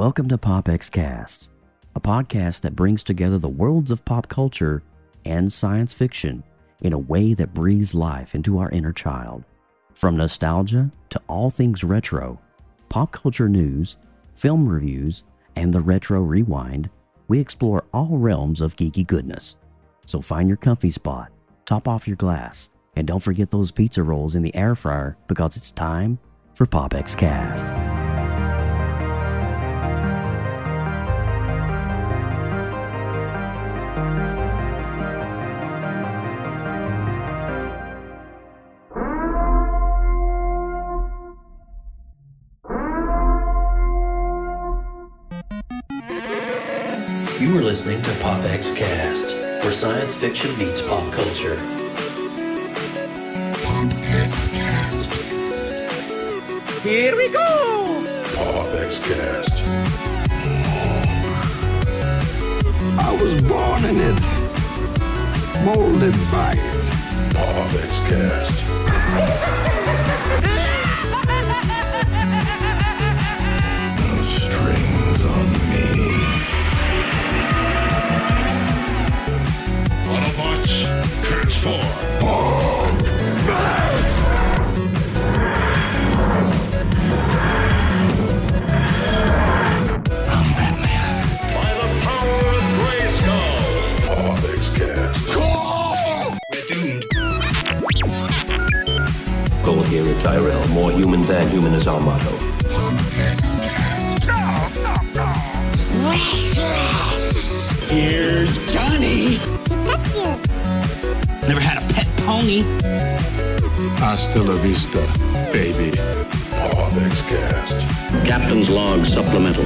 Welcome to PopX Cast, a podcast that brings together the worlds of pop culture and science fiction in a way that breathes life into our inner child. From nostalgia to all things retro, pop culture news, film reviews, and the retro rewind, we explore all realms of geeky goodness. So find your comfy spot, top off your glass, and don't forget those pizza rolls in the air fryer because it's time for PopX Cast. Listening to PopX Cast, where science fiction meets pop culture. Here we go! PopX Cast. I was born in it, molded by it. PopX Cast. Autobots, transform. By the power of Grayskull. PopX Cast. Goal here is Tyrell. More human than human is our motto. Here's Johnny. Never had a pet pony. Hasta la vista, baby. PopX Cast. Captain's log supplemental.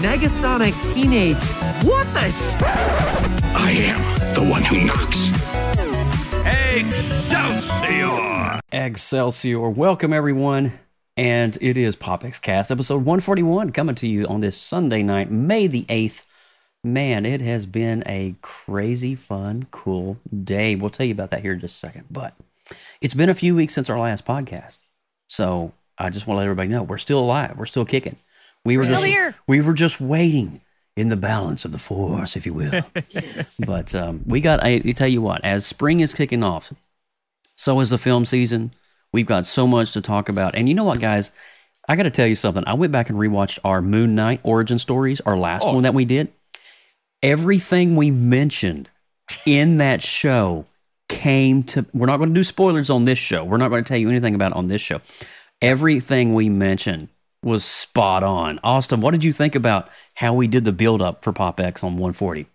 Negasonic Teenage. What the s- I am the one who knocks. Excelsior! Excelsior. Welcome, everyone. And it is PopX Cast, episode 141, coming to you on this Sunday night, May the 8th. Man, it has been a crazy, fun, cool day. We'll tell you about that here in just a second. But it's been a few weeks since our last podcast. So I just want to let everybody know we're still alive. We're still kicking. We were still just, here. We were just waiting in the balance of the force, if you will. But um, we got, I, I tell you what, as spring is kicking off, so is the film season. We've got so much to talk about. And you know what, guys? I got to tell you something. I went back and rewatched our Moon Knight origin stories, our last one that we did. Everything we mentioned in that show came to. We're not going to do spoilers on this show. We're not going to tell you anything about it on this show. Everything we mentioned was spot on. Austin, what did you think about how we did the build up for Pop X on 140?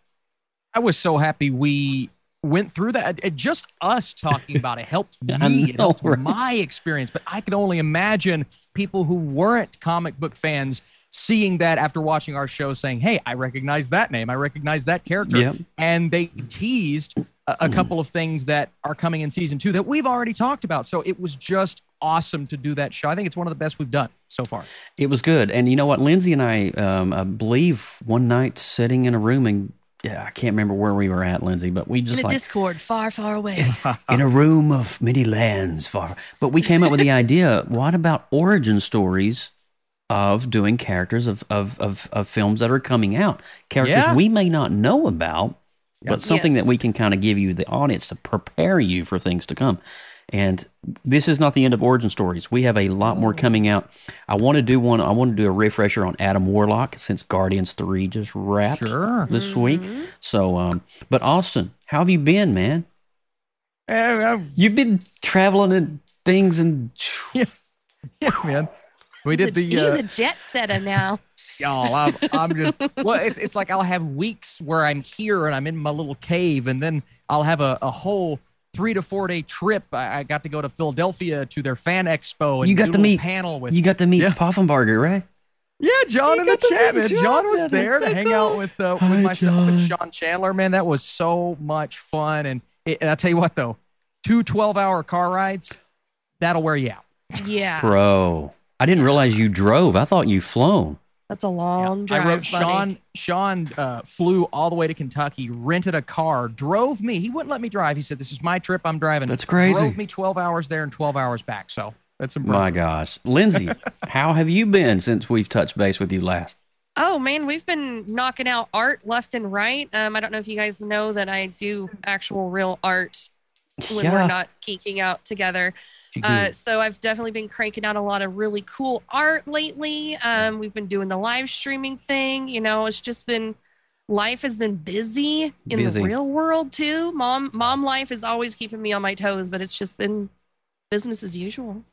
I was so happy we went through that. It, just us talking about it helped me. I it helped right? my experience. But I can only imagine people who weren't comic book fans seeing that after watching our show saying, Hey, I recognize that name. I recognize that character. Yep. And they teased a, a couple of things that are coming in season two that we've already talked about. So it was just awesome to do that show. I think it's one of the best we've done so far. It was good. And you know what? Lindsay and I, um, I believe one night sitting in a room and yeah, I can't remember where we were at, Lindsay, but we just in a like Discord far, far away. in a room of many lands far. But we came up with the idea what about origin stories of doing characters of, of, of, of films that are coming out? Characters Yeah. we may not know about, but something Yes. that we can kind of give you, the audience, to prepare you for things to come. And this is not the end of origin stories. We have a lot more coming out. I want to do one. I want to do a refresher on Adam Warlock since Guardians Three just wrapped Sure. this week. So, um, but Austin, how have you been, man? You've been traveling and things and yeah, Yeah, man. We he's did a, the. he's uh, a jet setter now. y'all I'm, I'm just well it's, it's like i'll have weeks where i'm here and i'm in my little cave and then i'll have a, a whole three to four day trip I, I got to go to philadelphia to their fan expo and you got to meet panel with you got to meet Yeah. Poffenbarger, right? yeah john You in the got chat man John, john was there That's to so hang out with uh, Hi, with myself and John. sean chandler man that was so much fun and it, i'll tell you what though two 12 hour car rides that'll wear you out Yeah, Bro, I didn't realize you drove. I thought you flown. that's a long drive. I wrote buddy. Sean. Sean uh, flew all the way to Kentucky, rented a car, drove me. He wouldn't let me drive. He said, "This is my trip. I'm driving." That's crazy. Drove me 12 hours there and 12 hours back. So That's impressive. My gosh. Lindsay, how have you been since we've touched base with you last? Oh man, we've been knocking out art left and right. Um, I don't know if you guys know that I do actual real art when Yeah. we're not geeking out together. Uh, so I've definitely been cranking out a lot of really cool art lately. Um, we've been doing the live streaming thing. You know, it's just been life has been busy in Busy. the real world too. Mom, mom life is always keeping me on my toes, but it's just been business as usual.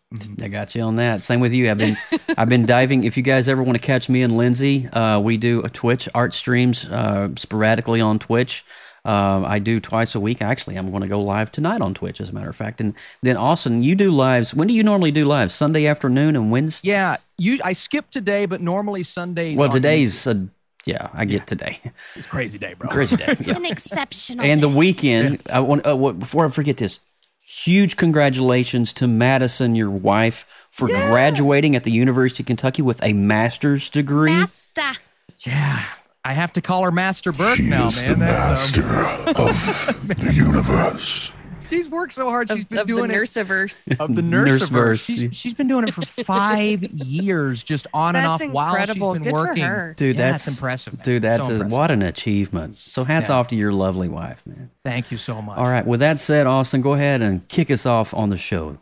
I got you on that. Same with you. I've been I've been diving. If you guys ever want to catch me and Lindsay, uh, we do a Twitch art streams uh, sporadically on Twitch. Uh, I do twice a week. Actually, I'm going to go live tonight on Twitch, as a matter of fact. And then Austin, you do lives. When do you normally do lives? Sunday afternoon and Wednesday. Yeah, you. I skipped today, but normally Sundays. Well, today's a, yeah. I get today. It's crazy day, bro. Crazy day. It's Yeah. an exceptional. And the day. weekend, I want uh, what, before I forget this, huge congratulations to Madison, your wife, for graduating at the University of Kentucky with a master's degree. Master. Yeah, I have to call her Master Burke now, He's man. the That's, um, master of the universe. she's worked so hard. She's Of, been of the doing it. nurseverse. Of the Nurseverse. nurseverse. She's, she's been doing it for five years, just on and That's off while she's incredible. been Good for working. her. Dude, Yeah, that's it's impressive, man. Dude, that's So a, impressive. what an achievement. So hats Yeah. off to your lovely wife, man. Thank you so much. All right. With that said, Austin, go ahead and kick us off on the show.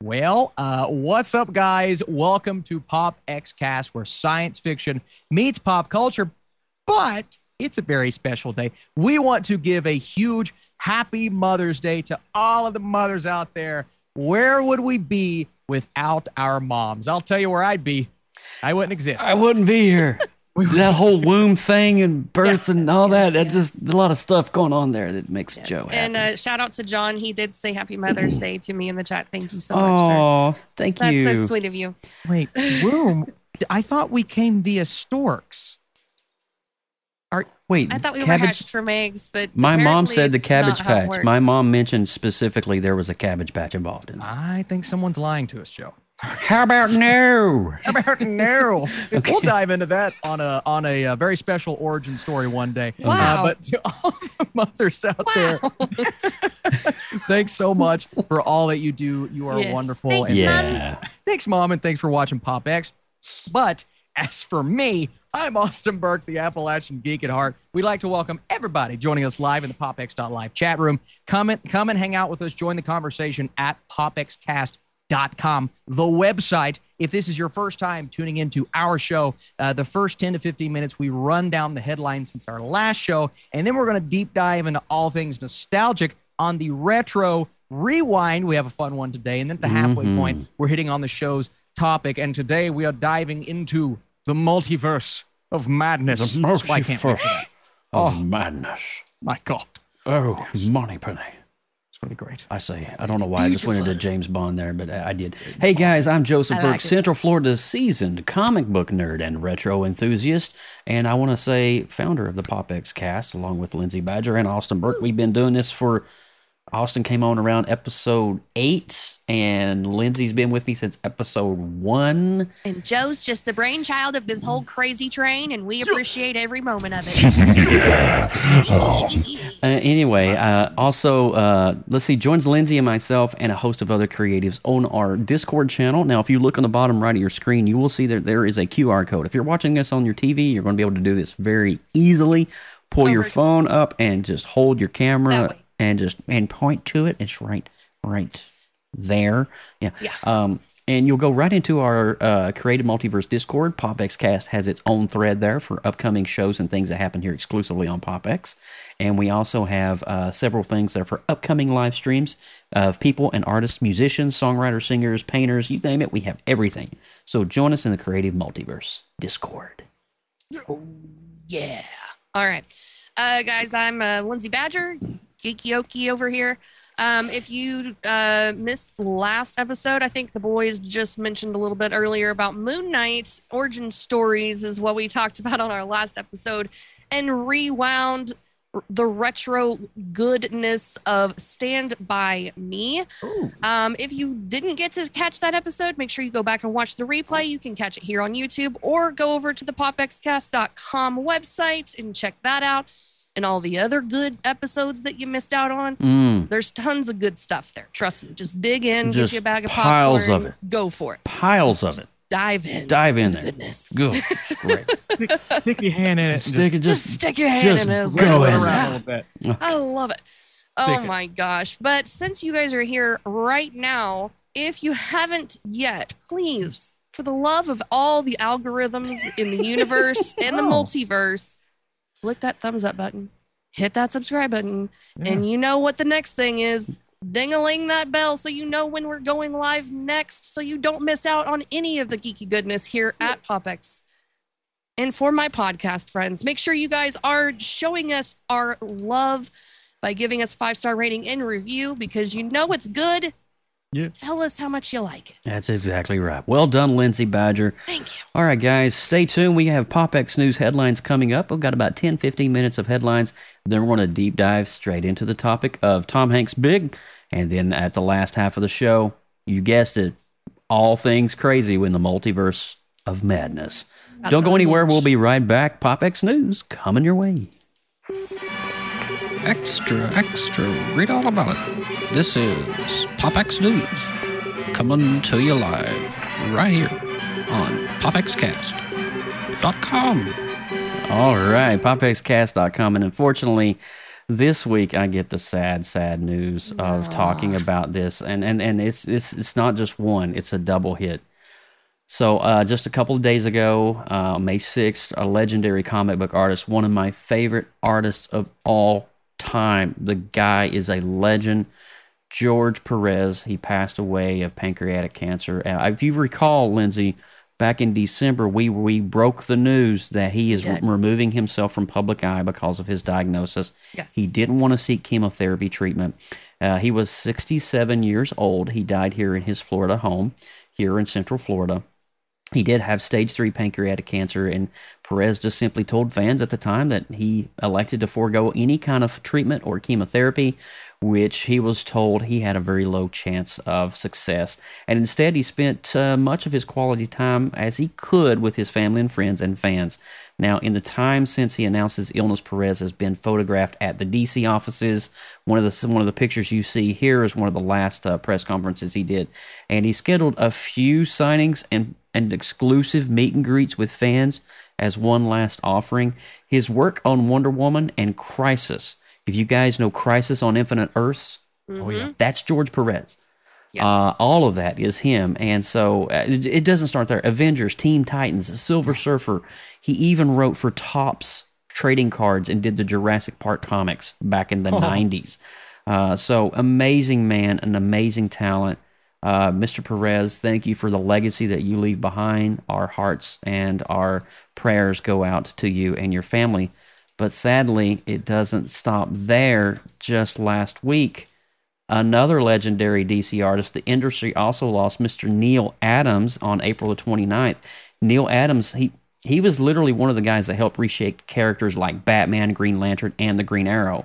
Well, uh, what's up, guys? Welcome to Pop X Cast, where science fiction meets pop culture, but it's a very special day. We want to give a huge happy Mother's Day to all of the mothers out there. Where would we be without our moms? I'll tell you where I'd be. I wouldn't exist. I wouldn't be here. that whole womb thing and birth and all that. That's just a lot of stuff going on there that makes Joe happy. And uh, shout out to John. He did say Happy Mother's Day to me in the chat. Thank you so much, oh, thank That's you. That's so sweet of you. Wait, womb? I thought we came via storks. Wait, I thought we were cabbage. hatched from eggs, but My mom said the cabbage not how it patch. My mom mentioned specifically there was a cabbage patch involved in it. I think someone's lying to us, Joe. How about no? How about narrow. We'll dive into that on a on a, uh very special origin story one day. Wow. Uh, but to all the mothers out there, thanks so much for all that you do. You are Yes. wonderful. Thanks, and Yeah. thanks, mom, and thanks for watching Pop X. But as for me, I'm Austin Burke, the Appalachian Geek at Heart. We'd like to welcome everybody joining us live in the PopX.live chat room. Come and come and hang out with us. Join the conversation at popxcast.com, the website. If this is your first time tuning into our show, uh, the first 10 to 15 minutes, we run down the headlines since our last show, and then we're going to deep dive into all things nostalgic on the retro rewind. We have a fun one today, and then at the halfway Mhm. point, we're hitting on the show's topic. And today we are diving into the multiverse of madness. That's why I can't wait for that. of Oh. madness. My God, Oh, Moneypenny. it's going to be great. I say, I don't know why I just went into James Bond there, but I I did. Hey guys, I'm Joseph I Burke, it. Central Florida's seasoned comic book nerd and retro enthusiast, and I want to say founder of the PopX cast, along with Lindsay Badger and Austin Burke. We've been doing this for. Austin came on around episode eight, and Lindsay's been with me since episode one. And Joe's just the brainchild of this whole crazy train, and we appreciate every moment of it. Uh, anyway, uh, also, uh, let's see, joins Lindsay and myself and a host of other creatives on our Discord channel. Now, if you look on the bottom right of your screen, you will see that there is a QR code. If you're watching this on your TV, you're going to be able to do this very easily. Pull your phone up and just hold your camera. And just and point to it. It's right, right there. Yeah. Yeah. Um, and you'll go right into our uh, Creative Multiverse Discord. PopXcast has its own thread there for upcoming shows and things that happen here exclusively on PopX. And we also have uh, several things there for upcoming live streams of people and artists, musicians, songwriters, singers, painters, you name it. We have everything. So join us in the Creative Multiverse Discord. Yeah. All right. Uh, guys, I'm uh, Lindsay Badger, Geeky Okie over here. Um, if you uh, missed last episode, I think the boys just mentioned a little bit earlier about Moon Knight origin stories, is what we talked about on our last episode, and rewound the retro goodness of Stand By Me. Um, if you didn't get to catch that episode, make sure you go back and watch the replay. You can catch it here on YouTube or go over to the popxcast.com website and check that out. And all the other good episodes that you missed out on, Mm, there's tons of good stuff there. Trust me. Just dig in, Just get you a bag of piles popcorn, of it. Go for it. piles of it. Dive in. Dive in there. Goodness. Good. Great. Stick your hand in it. Stick it Just, just. stick your hand just in it. go in around a little bit. I love it. Oh Stick it. my gosh. But since you guys are here right now, if you haven't yet, please, for the love of all the algorithms in the universe and the Oh. multiverse, click that thumbs up button, hit that subscribe button, and you know what the next thing is. Ding a ling that bell so you know when we're going live next, so you don't miss out on any of the geeky goodness here at PopX. And for my podcast friends, make sure you guys are showing us our love by giving us five star rating and review because you know it's good. Yeah. Tell us how much you like it. That's exactly right. Well done, Lindsay Badger. Thank you. All right, guys, stay tuned. We have PopX News headlines coming up. We've got about 10, 15 minutes of headlines. Then we're going to deep dive straight into the topic of Tom Hanks' Big. And then at the last half of the show, you guessed it, all things crazy in the multiverse of madness. That's Don't go anywhere. niche. We'll be right back. PopX News coming your way. Extra, extra, read all about it. This is PopX News, coming to you live right here on PopXCast.com. All right, popxcast.com. And unfortunately, this week I get the sad, sad news of talking about this. And, and, and it's, it's, it's not just one, it's a double hit. So, uh, just a couple of days ago, uh, May 6th, a legendary comic book artist, one of my favorite artists of all time. The guy is a legend. George Perez, he passed away of pancreatic cancer. If you recall, Lindsay, back in December, we we broke the news that he is removing himself from public eye because of his diagnosis. Yes. He didn't want to seek chemotherapy treatment. Uh, he was 67 years old. He died here in his Florida home, here in Central Florida. He did have stage three pancreatic cancer, and Perez just simply told fans at the time that he elected to forego any kind of treatment or chemotherapy, which he was told he had a very low chance of success. And instead, he spent uh, much of his quality time as he could with his family and friends and fans. Now, in the time since he announced his illness, Perez has been photographed at the DC offices. One of the one of the pictures you see here is one of the last uh, press conferences he did, and he scheduled a few signings and and exclusive meet and greets with fans as one last offering. His work on Wonder Woman and Crisis. If you guys know Crisis on Infinite Earths, Oh yeah. that's George Perez. Yes. Uh, all of that is him. And so uh, it, it doesn't start there. Avengers, Team Titans, Silver Surfer. He even wrote for Topps trading cards and did the Jurassic Park comics back in the 90s. Uh, so amazing man, an amazing talent. Uh, Mr. Perez, thank you for the legacy that you leave behind. Our hearts and our prayers go out to you and your family. But sadly, it doesn't stop there. Just last week, another legendary DC artist, the industry also lost Mr. Neal Adams on April the 29th. Neal Adams, he he was literally one of the guys that helped reshape characters like Batman, Green Lantern, and the Green Arrow.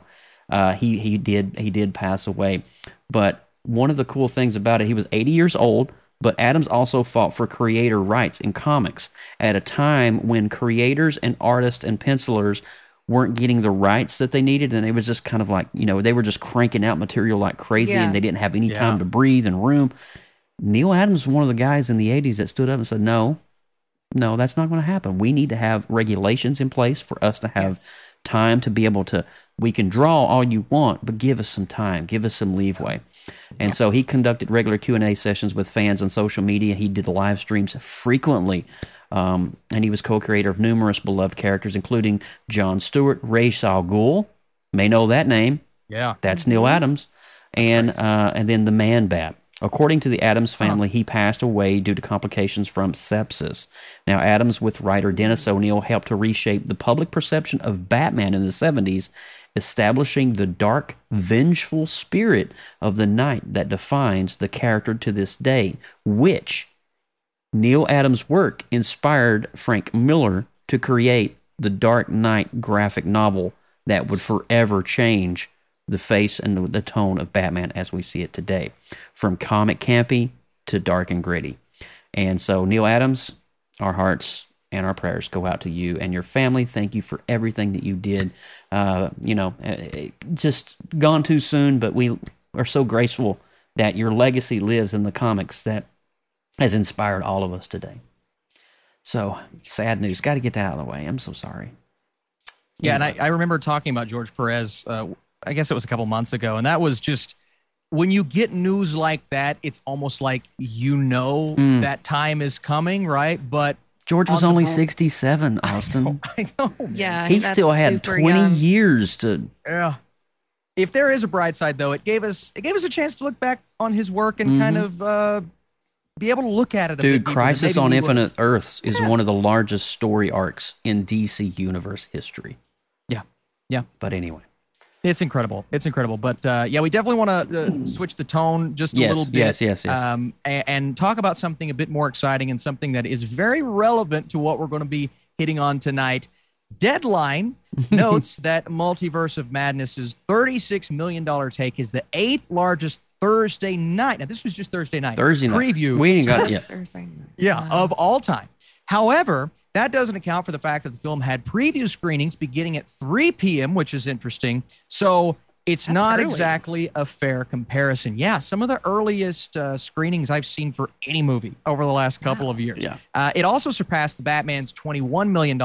Uh, he he did he did pass away, but one of the cool things about it, he was 80 years old. But Adams also fought for creator rights in comics at a time when creators and artists and pencilers weren't getting the rights that they needed, and it was just kind of like you know they were just cranking out material like crazy, Yeah. and they didn't have any Yeah. time to breathe and room. Neal Adams was one of the guys in the 80s that stood up and said, No, no, that's not going to happen. We need to have regulations in place for us to have time to be able to, we can draw all you want, but give us some time, give us some leeway. And so he conducted regular Q&A sessions with fans on social media. He did live streams frequently. Um, and he was co-creator of numerous beloved characters, including John Stewart, Ra's al Ghul, may know that name. Yeah. That's Neal Adams, and uh, and then the Man Bat. According to the Adams family, he passed away due to complications from sepsis. Now, Adams, with writer Dennis O'Neil, helped to reshape the public perception of Batman in the 70s, establishing the dark, vengeful spirit of the night that defines the character to this day, which Neal Adams' work inspired Frank Miller to create the Dark Knight graphic novel that would forever change the face and the, tone of Batman as we see it today, from comic campy to dark and gritty. And so, Neal Adams, our hearts and our prayers go out to you and your family. Thank you for everything that you did. Uh, you know, uh, just gone too soon, but we are so grateful that your legacy lives in the comics that has inspired all of us today. So sad news. Got to get that out of the way. I'm so sorry. Yeah, and I, I remember talking about George Perez. Uh, I guess it was a couple months ago, and that was just when you get news like that, it's almost like you know Mm. that time is coming, right? But George was on only 67, Austin. I know, man. Yeah, he that's still had super 20 young. years to. Yeah. If there is a bright side, though, it gave us it gave us a chance to look back on his work and kind Mhm. of uh, be able to look at it. A bit Dude, Crisis on we were- Infinite Earths is Yeah. one of the largest story arcs in DC Universe history. Yeah, yeah. But anyway, It's incredible. It's incredible. But uh, yeah, we definitely want to uh, switch the tone just a Yes, little bit. yes, yes, yes. Um, and, and talk about something a bit more exciting and something that is very relevant to what we're going to be hitting on tonight. Deadline notes that Multiverse of Madness's $36 million take is the eighth largest Thursday night. Now, this was just Thursday night. Thursday night. preview. We ain't got Just yet. Thursday night. Yeah, of all time. However, that doesn't account for the fact that the film had preview screenings beginning at 3 p.m., which is interesting. So it's That's not early. exactly a fair comparison. Yeah, some of the earliest uh, screenings I've seen for any movie over the last couple of years. Yeah. Uh, it also surpassed the Batman's $21 million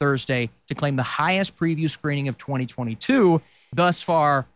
Thursday to claim the highest preview screening of 2022 thus far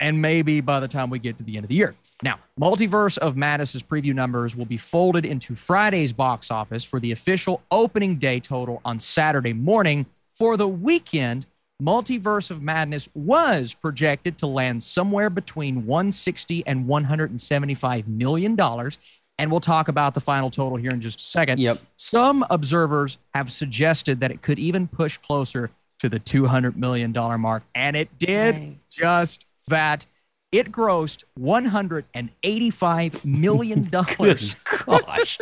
and maybe by the time we get to the end of the year. Now, Multiverse of Madness's preview numbers will be folded into Friday's box office for the official opening day total on Saturday morning. For the weekend, Multiverse of Madness was projected to land somewhere between 160 and 175 million dollars. And we'll talk about the final total here in just a second. Yep. Some observers have suggested that it could even push closer to the $200 million mark. And it did Right. just that. It grossed $185 million gosh.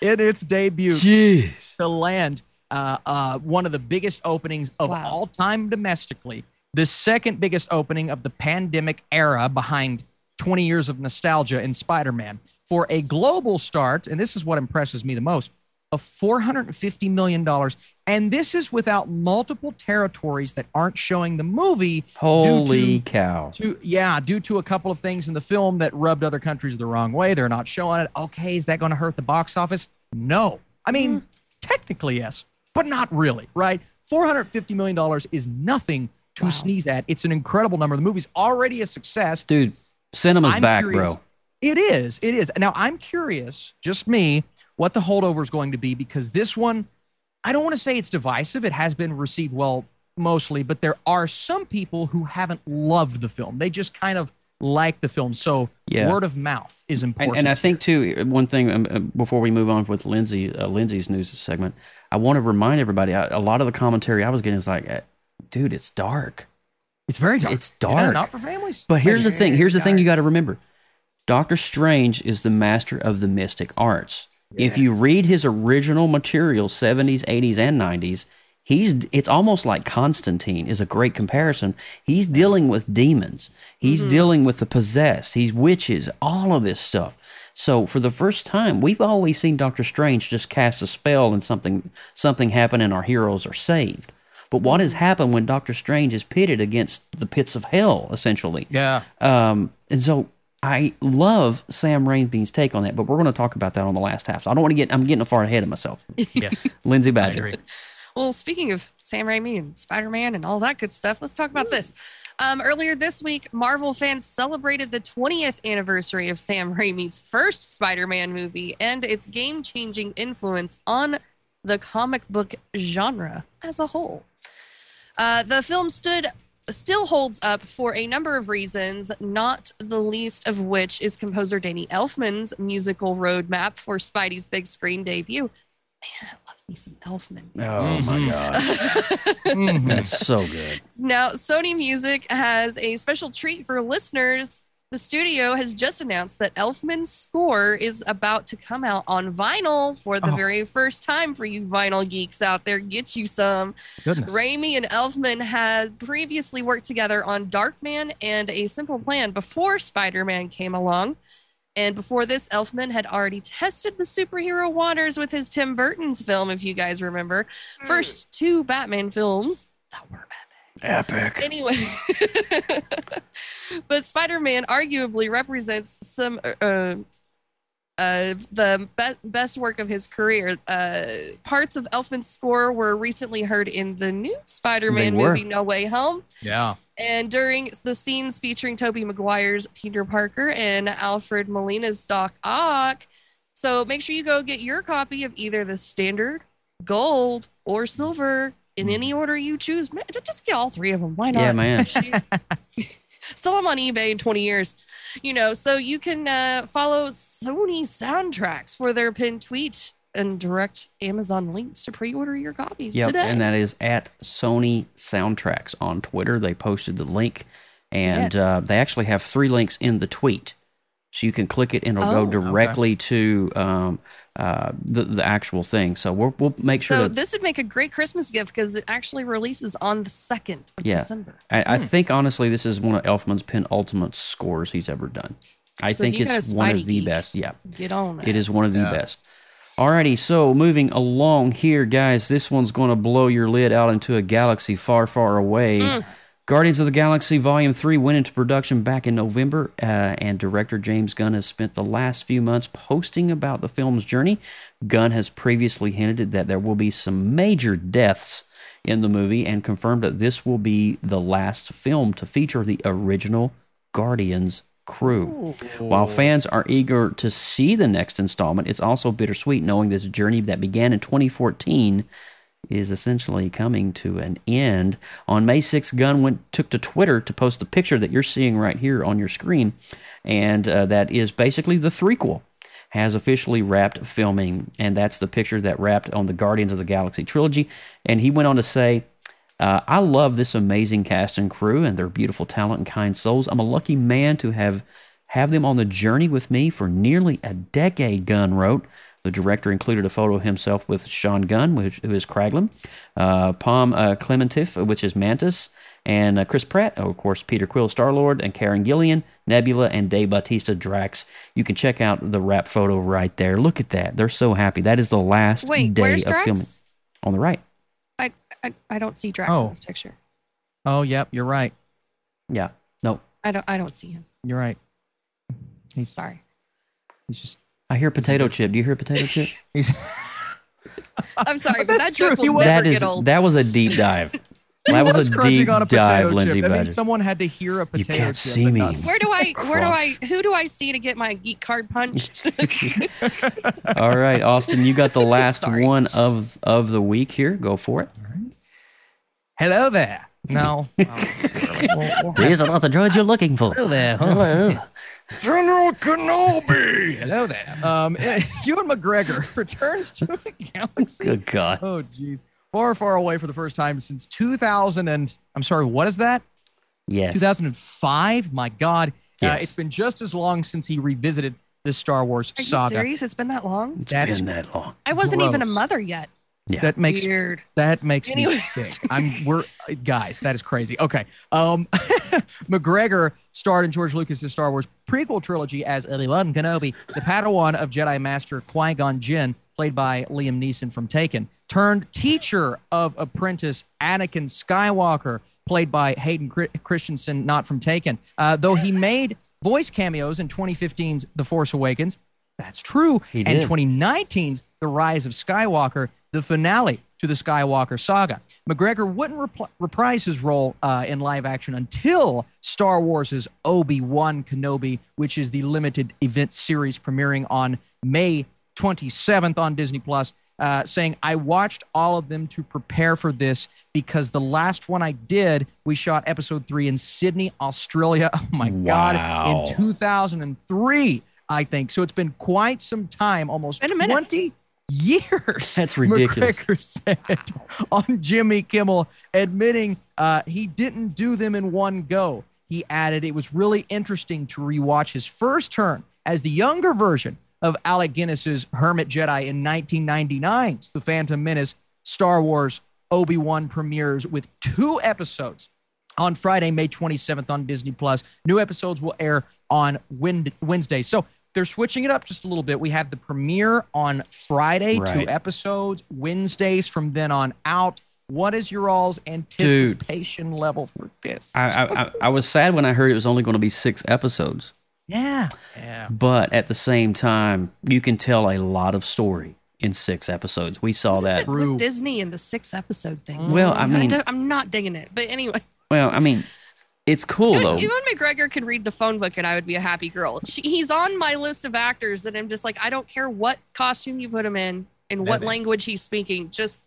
in its debut Jeez. to land uh, uh, one of the biggest openings of Wow. all time domestically, the second biggest opening of the pandemic era behind 20 years of nostalgia in Spider Man. For a global start, and this is what impresses me the most, of $450 million. And this is without multiple territories that aren't showing the movie. Holy due to, cow. to yeah, due to a couple of things in the film that rubbed other countries the wrong way. They're not showing it. Okay, is that going to hurt the box office? No. I mean, hmm. technically yes, but not really, right? $450 million is nothing to sneeze at. It's an incredible number. The movie's already a success. Dude, cinema's I'm back, curious- bro. It is. It is. Now I'm curious, just me, what the holdover is going to be because this one, I don't want to say it's divisive. It has been received well mostly, but there are some people who haven't loved the film. They just kind of like the film. So Yeah. word of mouth is important. And, and I think too, one thing um, uh, before we move on with Lindsay, uh, Lindsay's news segment, I want to remind everybody. I, a lot of the commentary I was getting is like, uh, dude, it's dark. it's very dark. It's Yeah, dark. not for families. But here's the thing. Here's the thing you got to remember. Doctor Strange is the master of the mystic arts. If you read his original material, 70s, 80s, and 90s, he's it's almost like Constantine is a great comparison. He's dealing with demons. He's dealing with the possessed. He's witches, all of this stuff. So for the first time, we've always seen Doctor Strange just cast a spell and something something happen and our heroes are saved. But what has happened when Doctor Strange is pitted against the pits of hell, essentially? Yeah. Um, and so I love Sam Raimi's take on that, but we're going to talk about that on the last half. So I don't want to get, I'm getting far ahead of myself. Yes. Lindsay Badger. Well, speaking of Sam Raimi and Spider Man and all that good stuff, let's talk about this. Um, earlier this week, Marvel fans celebrated the 20th anniversary of Sam Raimi's first Spider Man movie and its game changing influence on the comic book genre as a whole. Uh, the film stood still holds up for a number of reasons, not the least of which is composer Danny Elfman's musical roadmap for Spidey's big screen debut. Man, I love me some Elfman. Oh my God. Mhm. So good. Now, Sony Music has a special treat for listeners. The studio has just announced that Elfman's score is about to come out on vinyl for the Oh. very first time for you vinyl geeks out there. Get you some. Goodness. Raimi and Elfman had previously worked together on Darkman and A Simple Plan before Spider Man came along. And before this, Elfman had already tested the superhero waters with his Tim Burton's film, if you guys remember. Hmm. First two Batman films that were Epic. anyway but spider-man arguably represents some uh, uh, the be- best work of his career uh, parts of elfman's score were recently heard in the new spider-man movie no way home Yeah. and during the scenes featuring tobey maguire's peter parker and alfred molina's doc ock so make sure you go get your copy of either the standard gold or silver in any order you choose just get all three of them why not Yeah, man. still I'm on eBay in 20 years. You know, so you can uh, follow Sony soundtracks for their pinned tweet and direct Amazon links to pre-order your copies Yep, today. and that is at Sony Soundtracks on Twitter. They posted the link, and Yes. uh, they actually have three links in the tweet, so you can click it and it'll Oh. go directly to um, uh, the the actual thing. So we'll we'll make sure so that this would make a great Christmas gift because it actually releases on the 2nd of Yeah. December. I, I think honestly this is one of Elfman's penultimate scores he's ever done. I So think it's one of the geek, best. Yeah. Get on It is one of the best. Alrighty, so moving along here, guys, this one's going to blow your lid out into a galaxy far, far away. Mm. Guardians of the Galaxy Volume 3 went into production back in November, uh, and director James Gunn has spent the last few months posting about the film's journey. Gunn has previously hinted that there will be some major deaths in the movie and confirmed that this will be the last film to feature the original Guardians crew. While fans are eager to see the next installment, it's also bittersweet knowing this journey that began in 2014 is essentially coming to an end. On May 6th, Gunn went took to Twitter to post the picture that you're seeing right here on your screen, and uh, that is basically the threequel has officially wrapped filming, and that's the picture that wrapped on the Guardians of the Galaxy trilogy. And he went on to say. Uh, I love this amazing cast and crew and their beautiful talent and kind souls. I'm a lucky man to have have them on the journey with me for nearly a decade. Gunn wrote. The director included a photo of himself with Sean Gunn, which, who is Kraglin, uh, Pom uh, Klementieff, which is Mantis, and uh, Chris Pratt, oh, of course, Peter Quill, Star Lord, and Karen Gillan, Nebula, and Dave Bautista, Drax. You can check out the wrap photo right there. Look at that. They're so happy. That is the last Wait, day of Drax? filming. On the right. I, I I don't see Drax Oh. in this picture. Oh, yep. You're right. Yeah. No. I don't I don't see him. You're right. He's Sorry. he's just I hear potato chip. Do you hear potato chip? he's I'm sorry, but That's that true. joke He will was- never that is get old. that was a deep dive. That was, a deep on a dive, chip. Lindsay That Badger. means someone had to hear a potato You can't chip. see me. where do I where do I who do I see to get my geek card punched? All right, Austin, you got the last Sorry. one of of the week here. Go for it. Hello there. No. Oh, These are not the droids you're looking for. Hello there. Hello. General Kenobi. Hello there. Um, Ewan McGregor returns to the galaxy. Good God. Oh, jeez. Far, far away for the first time since 2000 and I'm sorry, what is that? Yes. 2005. My God. Uh, it's been just as long since he revisited the Star Wars Are you saga. serious? It's been that long? It's That's been that long. I wasn't even a mother yet. Yeah. That makes Weird. That makes me sick. I'm we're guys, that is crazy. Okay. Um McGregor starred in George Lucas's Star Wars prequel trilogy as Obi-Wan Kenobi, the Padawan of Jedi Master Qui-Gon Jinn, played by Liam Neeson from Taken, turned teacher of apprentice Anakin Skywalker, played by Hayden Christensen, not from Taken. Uh, though he made voice cameos in 2015's The Force Awakens, that's true. He and did. 2019's The Rise of Skywalker, the finale to the Skywalker saga. McGregor wouldn't repl- reprise his role uh, in live action until Star Wars' Obi Wan Kenobi, which is the limited event series premiering on May 27th on Disney Plus. Uh, saying, I watched all of them to prepare for this because the last one I did, we shot episode three in Sydney, Australia. Oh my God. In 2003, I think. So it's been quite some time, almost Been 20 years. That's ridiculous. McGregor said on Jimmy Kimmel, admitting uh, he didn't do them in one go. He added, it was really interesting to rewatch his first turn as the younger version of Alec Guinness's Hermit Jedi in 1999's The Phantom Menace Star Wars Obi Wan premieres with two episodes on Friday, May 27th on Disney Plus. New episodes will air on Wed- Wednesday. So they're switching it up just a little bit. We have the premiere on Friday, two episodes, Wednesdays from then on out. What is your all's anticipation level for this? I, I, I, I was sad when I heard it was only going to be six episodes, yeah. Yeah. but at the same time, you can tell a lot of story in six episodes. We saw What is that. it with Disney and the six episode thing. Well, mm-hmm. I mean- don't- I'm not digging it. But anyway, Well, I mean, it's cool Ewan, though. Ewan McGregor can read the phone book and I would be a happy girl. She, he's on my list of actors that I'm just like, I don't care what costume you put him in and what Maybe. language he's speaking. Just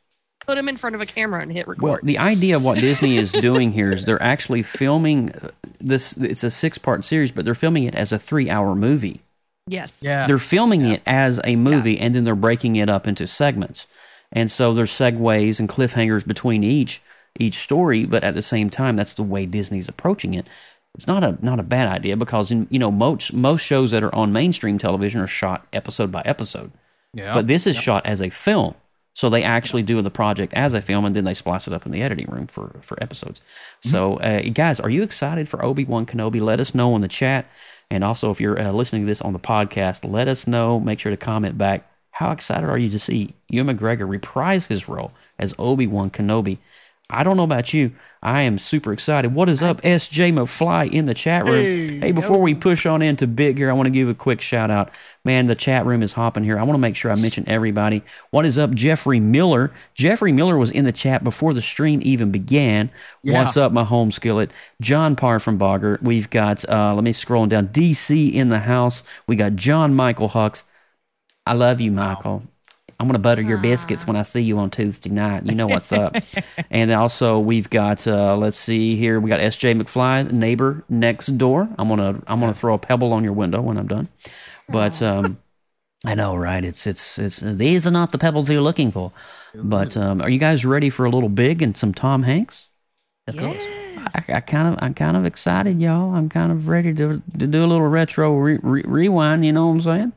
put him in front of a camera and hit record. Well, the idea of what Disney is doing here is they're actually filming uh, this. It's a six-part series, but they're filming it as a three-hour movie. yes. Yeah. They're filming it as a movie, and then they're breaking it up into segments. And so there's segues and cliffhangers between each each story, but at the same time, that's the way Disney's approaching it. It's not a not a bad idea because in you know most most shows that are on mainstream television are shot episode by episode. yeah. But this is shot as a film. So they actually do the project as a film and then they splice it up in the editing room for, for episodes. So, uh, guys, are you excited for Obi Wan Kenobi? Let us know in the chat. And also, if you're uh, listening to this on the podcast, let us know. Make sure to comment back. How excited are you to see Ewan McGregor reprise his role as Obi Wan Kenobi? I don't know about you. I am super excited. What is up, SJ McFly in the chat room? Hey, Hey, before we push on into big here, I want to give a quick shout out. Man, the chat room is hopping here. I want to make sure I mention everybody. What is up, Jeffrey Miller? Jeffrey Miller was in the chat before the stream even began. Yeah. What's up, my home skillet? John Parr from Bogger. We've got, uh, let me scroll down, DC in the house. We got John Michael Hucks. I love you, Michael. I'm gonna butter your biscuits when I see you on Tuesday night. You know what's up. and also we've got uh, let's see here. We got SJ McFly, neighbor next door. I'm gonna I'm gonna throw a pebble on your window when I'm done. But um, I know, right? It's it's it's these are not the pebbles you're looking for. But um, are you guys ready for a little big and some Tom Hanks? I, I kind of I'm kind of excited, y'all. I'm kind of ready to to do a little retro re- re- rewind. You know what I'm saying?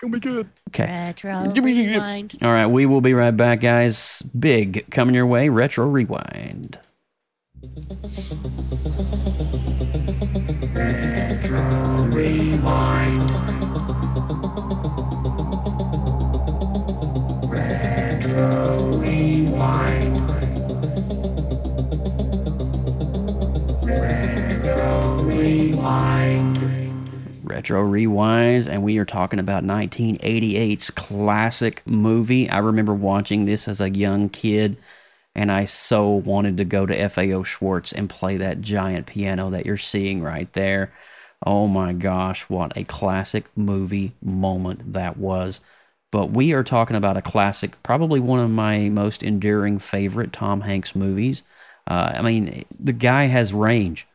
Gonna be good. Okay. Retro rewind. All right, we will be right back, guys. Big coming your way. Retro Rewind. Retro Rewinds, and we are talking about 1988's classic movie. I remember watching this as a young kid, and I so wanted to go to FAO Schwarz and play that giant piano that you're seeing right there. Oh my gosh, what a classic movie moment that was. But we are talking about a classic, probably one of my most enduring favorite Tom Hanks movies. Uh, I mean, the guy has range.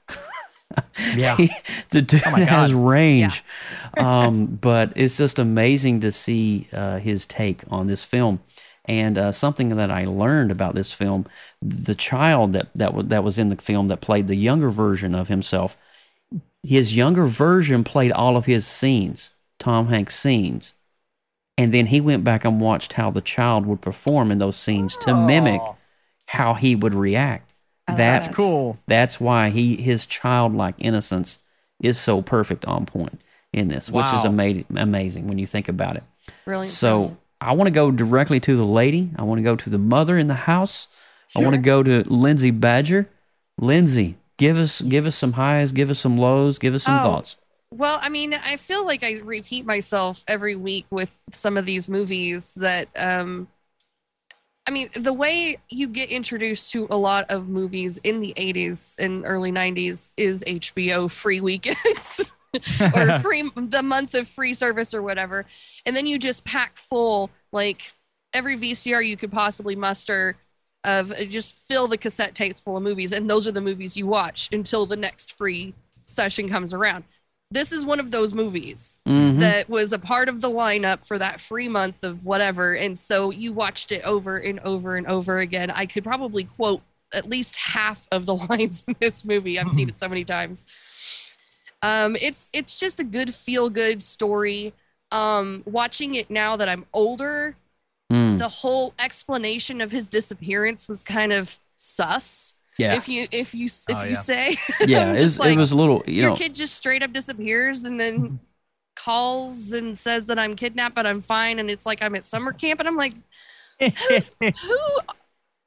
Yeah. The dude Oh my God. has range. um, but it's just amazing to see uh, his take on this film. And uh, something that I learned about this film, the child that that was that was in the film that played the younger version of himself, his younger version played all of his scenes, Tom Hanks scenes, and then he went back and watched how the child would perform in those scenes to mimic Oh. how he would react. I That's. Cool. that's why he his childlike innocence is so perfect on point in this, which is Wow. amazing amazing when you think about it. Brilliant. So brilliant. I want to go directly to the lady. I want to go to the mother in the house. Sure. I want to go to Lindsay Badger. Lindsay, give us give us some highs, give us some lows, give us some Oh. thoughts. Well, I mean, I feel like I repeat myself every week with some of these movies that um I mean, the way you get introduced to a lot of movies in the 80s and early 90s is HBO free weekends or free the month of free service or whatever. And then you just pack full like every VCR you could possibly muster of uh, just fill the cassette tapes full of movies and those are the movies you watch until the next free session comes around. This is one of those movies Mhm. that was a part of the lineup for that free month of whatever. And so you watched it over and over and over again. I could probably quote at least half of the lines in this movie. I've seen it so many times. Um, it's it's just a good feel good story. Um, watching it now that I'm older, Mm, the whole explanation of his disappearance was kind of sus. Yeah, If you if you if Oh, you yeah. say yeah. It just was, it was a little, you your know, kid just straight up disappears and then calls and says that I'm kidnapped, but I'm fine, and it's like I'm at summer camp, and I'm like, who, who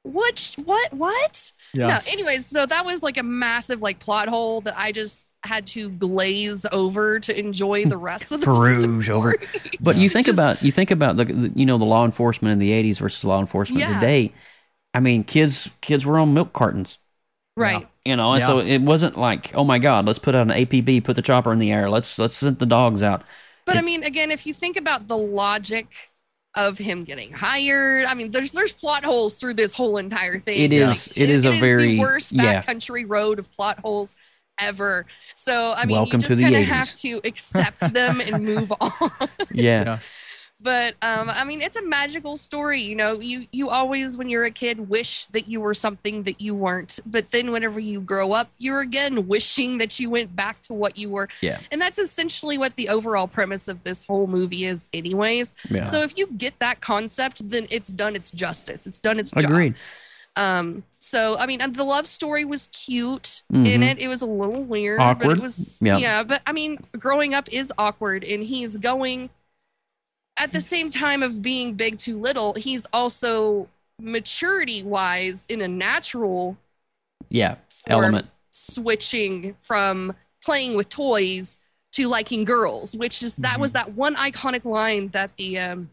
what, what, what? Yeah. No, anyways, so that was like a massive like plot hole that I just had to glaze over to enjoy the rest of the Peruge over. story. But you think Just- about you think about the, the you know the law enforcement in the '80s versus law enforcement Yeah. today. I mean, kids kids were on milk cartons, right. you know, and so it wasn't like, oh my God, let's put out an APB, put the chopper in the air, let's let's send the dogs out. But I mean, again, if you think about the logic of him getting hired, I mean, there's there's plot holes through this whole entire thing. It is- it is a very- the worst yeah. backcountry road of plot holes ever. So I mean, Welcome you just kind of have to accept them and move on. Yeah, Yeah. But um, I mean, it's a magical story. You know, you you always, when you're a kid, wish that you were something that you weren't. But then, whenever you grow up, you're again wishing that you went back to what you were. Yeah. And that's essentially what the overall premise of this whole movie is, anyways. yeah. So if you get that concept, then it's done its justice. It's done its job. Agreed. Um. So I mean, and the love story was cute in Mhm. it. It was a little weird, but Awkward. it was Yeah. yeah. But I mean, growing up is awkward, and he's going at the same time of being big too little. He's also maturity wise in a natural Yeah, element. switching from playing with toys to liking girls, which is that was that one iconic line that the um,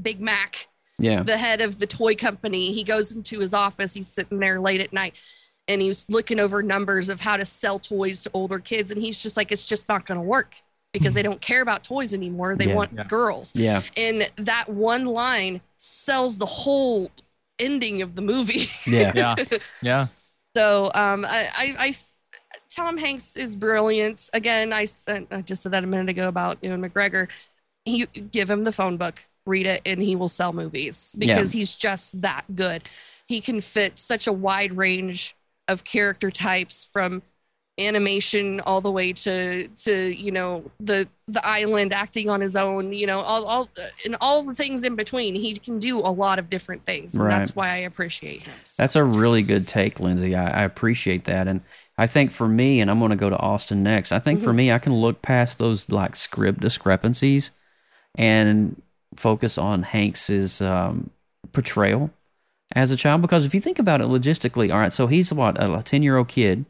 Big Mac Yeah, the head of the toy company. He goes into his office. He's sitting there late at night and he's looking over numbers of how to sell toys to older kids. And he's just like, it's just not going to work because they don't care about toys anymore. They Yeah. want Yeah. girls. yeah, And that one line sells the whole ending of the movie. yeah. Yeah. Yeah. So um, I, I, I, Tom Hanks is brilliant. Again, I, I just said that a minute ago about you Ewan McGregor. You give him the phone book, read it, and he will sell movies Yeah. because he's just that good. He can fit such a wide range of character types from animation all the way to to you know the the island acting on his own you know all all and all the things in between he can do a lot of different things and Right. that's why i appreciate him so. That's a really good take, Lindsay. I, I appreciate that, and I think for me, and I'm going to go to Austin next. I think for Mm-hmm. me, I can look past those like script discrepancies and focus on Hanks's um, portrayal as a child. Because if you think about it logistically, all right, so he's what a ten year old kid,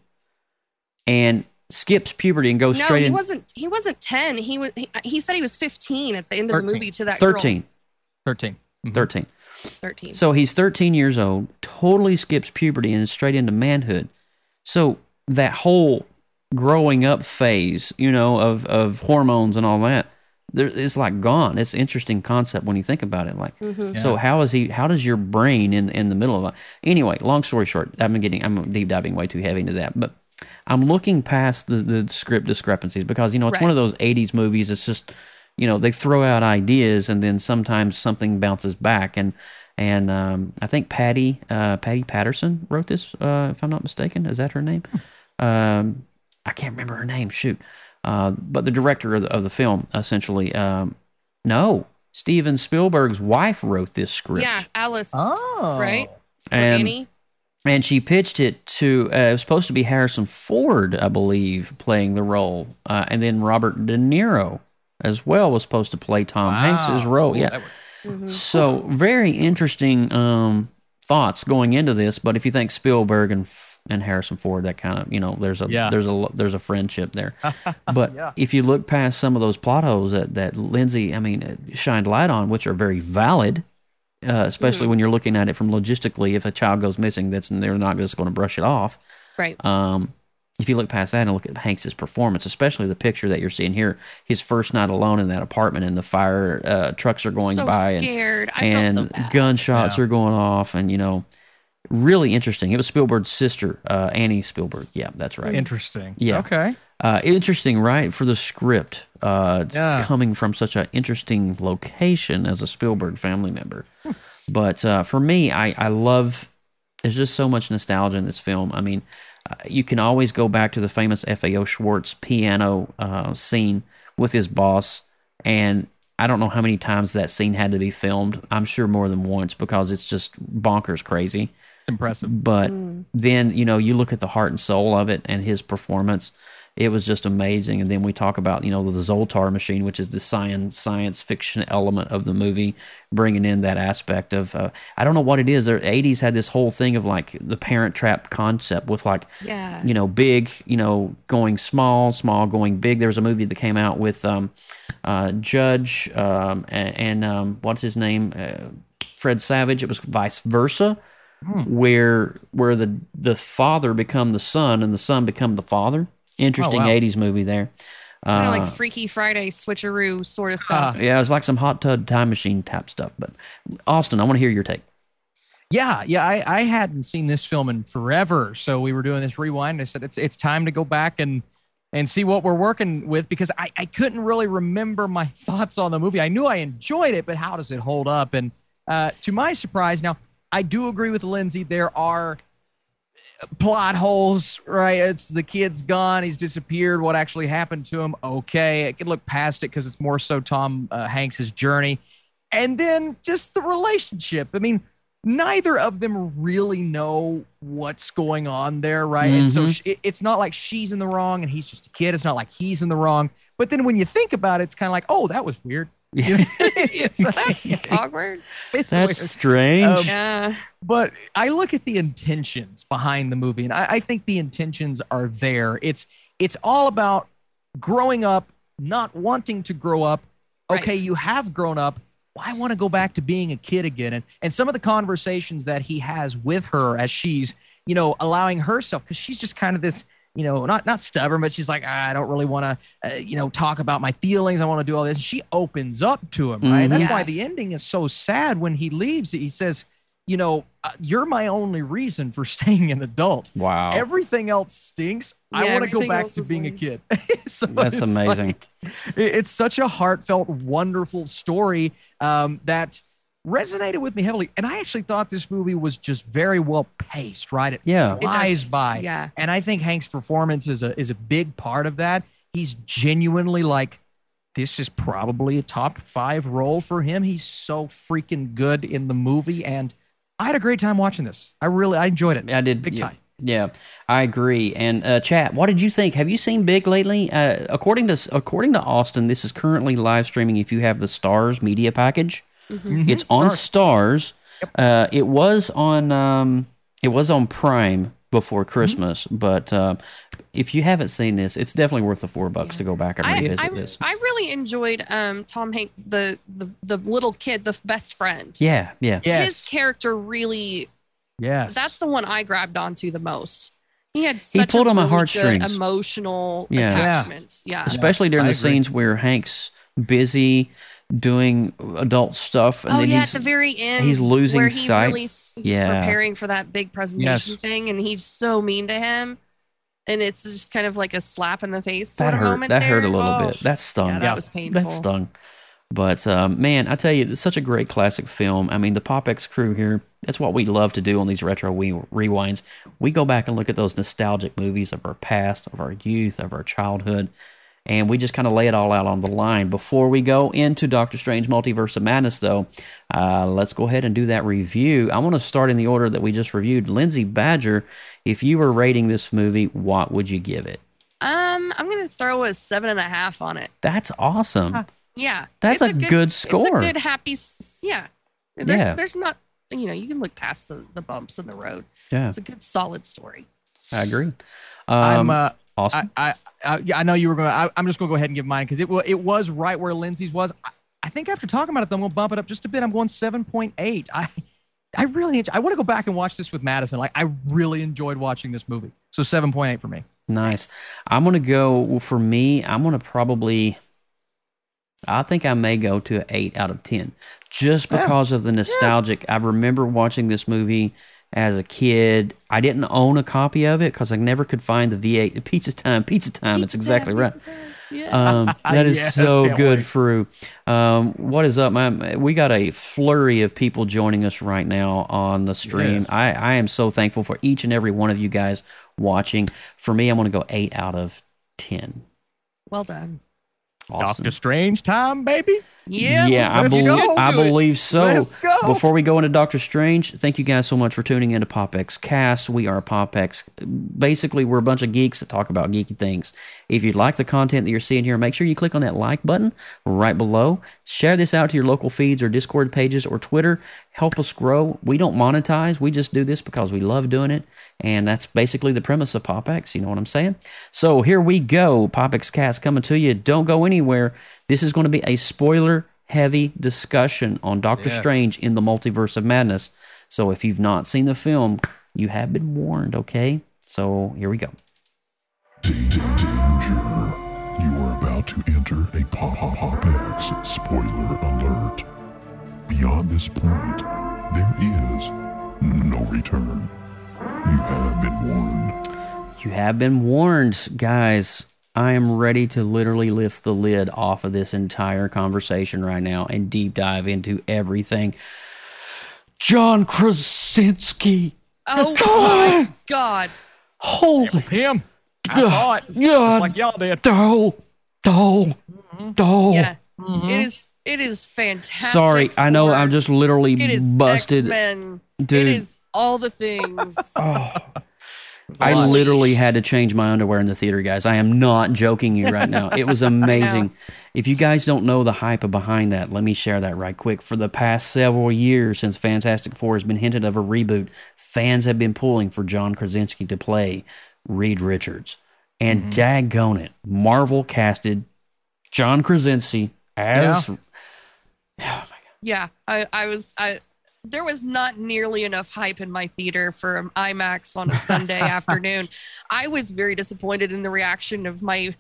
and skips puberty and goes no, straight he in wasn't. He wasn't ten. He was. He, he said he was fifteen at the end of the movie to that girl. 13, 13. Mhm. 13. Thirteen. So he's 13 years old, totally skips puberty and is straight into manhood. So that whole growing up phase, you know, of, of hormones and all that, there, it's like gone. It's an interesting concept when you think about it. Like, Mhm. so how is he? How does your brain in in the middle of it? Anyway, long story short, I'm getting I'm deep diving way too heavy into that, but I'm looking past the the script discrepancies because you know it's one of those '80s movies. It's just you know they throw out ideas and then sometimes something bounces back and and um, I think Patty uh, Patty Patterson wrote this uh, if I'm not mistaken. Is that her name? Um, I can't remember her name. Shoot, uh, but the director of the, of the film essentially um, no. Steven Spielberg's wife wrote this script. Yeah, Alice. Oh. Right. And Annie. And she pitched it to uh, it was supposed to be Harrison Ford, I believe, playing the role, uh, and then Robert De Niro as well was supposed to play Tom Hanks's role. Yeah, that would- so very interesting um, thoughts going into this. But if you think Spielberg and and Harrison Ford, that kind of you know there's a Yeah. there's a there's a friendship there. but if you look past some of those plot holes that that Lindsay, I mean, uh, shined light on, which are very valid. Uh, especially when you're looking at it from logistically, if a child goes missing, that's they're not just going to brush it off. Right. Um, if you look past that and look at Hanks's performance, especially the picture that you're seeing here, his first night alone in that apartment, and the fire uh, trucks are going so by, and scared. I and felt so bad. gunshots Yeah. are going off, and you know, really interesting. It was Spielberg's sister, uh, Annie Spielberg. Yeah, that's right. Interesting. Yeah. Okay. Uh, interesting, right? For the script, uh, Yeah. coming from such an interesting location as a Spielberg family member. but uh, for me, I, I love. There's just so much nostalgia in this film. I mean, uh, you can always go back to the famous F.A.O. Schwarz piano uh, scene with his boss, and I don't know how many times that scene had to be filmed. I'm sure more than once because it's just bonkers crazy. It's impressive. But then, you know, you look at the heart and soul of it and his performance. It was just amazing. And then we talk about you know the Zoltar machine, which is the science science fiction element of the movie, bringing in that aspect of uh, I don't know what it is. The '80s had this whole thing of like the Parent Trap concept with like Yeah. you know big you know going small, small going big. There was a movie that came out with um, uh, Judge um, and, and um, what's his name, uh, Fred Savage. It was vice versa where where the the father become the son and the son become the father. Interesting wow. '80s movie there. Kind Uh, of like Freaky Friday switcheroo sort of stuff. yeah, it was like some hot tub time machine type stuff. But Austin, I want to hear your take. Yeah, yeah. I, I hadn't seen this film in forever, so we were doing this rewind. I said it's it's time to go back and and see what we're working with because I, I couldn't really remember my thoughts on the movie. I knew I enjoyed it, but how does it hold up? And uh, to my surprise, now I do agree with Lindsay. There are plot holes, right? It's the kid's gone, he's disappeared. What actually happened to him? Okay, I can look past it because it's more so Tom uh, Hanks's journey, and then just the relationship. I mean, neither of them really know what's going on there, right? And so Mhm. sh- it- it's not like she's in the wrong and he's just a kid. It's not like he's in the wrong. But then when you think about it, it's kind of like, oh, that was weird. You know? It's- that's- Awkward. it's weird. That's strange. Um, Yeah. but I look at the intentions behind the movie, and I, I think the intentions are there. It's it's all about growing up, not wanting to grow up. Right. Okay, you have grown up. Well, I want to go back to being a kid again. And and some of the conversations that he has with her as she's, you know, allowing herself, because she's just kind of this, you know, not not stubborn, but she's like, "Ah, I don't really want to, uh, you know, talk about my feelings. I want to do all this. And she opens up to him, right? Mhm. That's Yeah. why the ending is so sad when he leaves. He says, you know, uh, you're my only reason for staying an adult. wow, Everything else stinks. I want to go back to is being a kid. so that's it's amazing. like- it's such a heartfelt, wonderful story um, that resonated with me heavily. And I actually thought this movie was just very well paced, right? It Yeah. It flies does. by. Yeah. And I think Hank's performance is a is a big part of that. He's genuinely like, this is probably a top five role for him. He's so freaking good in the movie, and I had a great time watching this. I really I enjoyed it. I did big yeah, time. Yeah, I agree. And uh, chat, what did you think? Have you seen Big lately? Uh, according to according to Austin, this is currently live streaming. If you have the Starz media package, Mhm. it's on Starz. Uh, it was on um, it was on Prime before Christmas, but uh, if you haven't seen this, it's definitely worth the four bucks to go back and revisit I, this. I really enjoyed um, Tom Hank, the, the the little kid, the best friend. Yeah, yeah, Yes. His character really, yes. that's the one I grabbed onto the most. He had such pulled a on my really good heartstrings. emotional Yeah. Yeah. attachment. Yeah. especially during I the agree. scenes where Hank's busy doing adult stuff, and oh then yeah, at the very end, he's losing where he sight. Really, he's Yeah. preparing for that big presentation Yes. thing, and he's so mean to him, and it's just kind of like a slap in the face sort that of hurt. moment. That hurt a little Oh, bit. That stung. Yeah, that was painful. That stung. But um, man, I tell you, it's such a great classic film. I mean, the Pop X crew here, that's what we love to do on these retro we- rewinds. We go back and look at those nostalgic movies of our past, of our youth, of our childhood, and we just kind of lay it all out on the line. Before we go into Doctor Strange Multiverse of Madness, though, uh, let's go ahead and do that review. I want to start in the order that we just reviewed. Lindsay Badger, if you were rating this movie, what would you give it? Um, I'm gonna throw a seven and a half on it. That's awesome. Yeah, That's It's a good It's score. a good happy. Yeah, there's Yeah. there's not you know you can look past the the bumps in the road. Yeah, It's a good solid story. I agree. I'm Um, uh, awesome. I, I, I, I know you were going. to I'm just going to go ahead and give mine because it was it was right where Lindsay's was. I, I think after talking about it, though, I'm going to bump it up just a bit. I'm going 7.8. I, I really, enjoy, I want to go back and watch this with Madison. Like, I really enjoyed watching this movie. So 7.8 for me. Nice. I'm gonna go for me. I'm gonna probably. I think I may go to an eight out of ten, just Yeah. because of the nostalgic. I remember watching this movie as a kid. I didn't own a copy of it because I never could find the V8 Pizza Time. Pizza Time. it's exactly right. Yeah. Um, that is Yes, so good, wait. Fru. Um, what is up, man? We got a flurry of people joining us right now on the stream. Yes. I, I am so thankful for each and every one of you guys watching. For me, I'm going to go eight out of ten. well done. Austin. Doctor Strange time, baby. Yeah. yeah, I, believe. I believe so. Before we go into Doctor Strange, thank you guys so much for tuning into PopX Cast. We are PopX. Basically, we're a bunch of geeks that talk about geeky things. If you like the content that you're seeing here, make sure you click on that like button right below. Share this out to your local feeds or Discord pages or Twitter. Help us grow. We don't monetize. We just do this because we love doing it. And that's basically the premise of PopX. You know what I'm saying? So here we go. PopX Cast coming to you. Don't go anywhere. This is going to be a spoiler heavy discussion on Doctor Yeah. Strange in the Multiverse of Madness. So if you've not seen the film, you have been warned, okay? So here we go. Danger. You are about to enter a Pop Pop X spoiler alert. Beyond this point, there is no return. You have been warned. You have been warned, guys. I am ready to literally lift the lid off of this entire conversation right now and deep dive into everything. John Krasinski. Oh my God. Holy Him. I thought. Just God. like y'all did. Oh, oh, oh. Yeah. Mm-hmm. It is. It is fantastic. Sorry, I know for- I'm just literally It is busted. X-Men. Dude. It is all the things. Oh. I literally had to change my underwear in the theater, guys. I am not joking you right now. It was amazing. if you guys don't know the hype behind that, let me share that right quick. For the past several years, since Fantastic Four has been hinted of a reboot, fans have been pulling for John Krasinski to play Reed Richards. And mm-hmm. daggone it, Marvel casted John Krasinski as. yeah, oh I, I was. I there was not nearly enough hype in my theater for IMAX on a Sunday afternoon. I was very disappointed in the reaction of my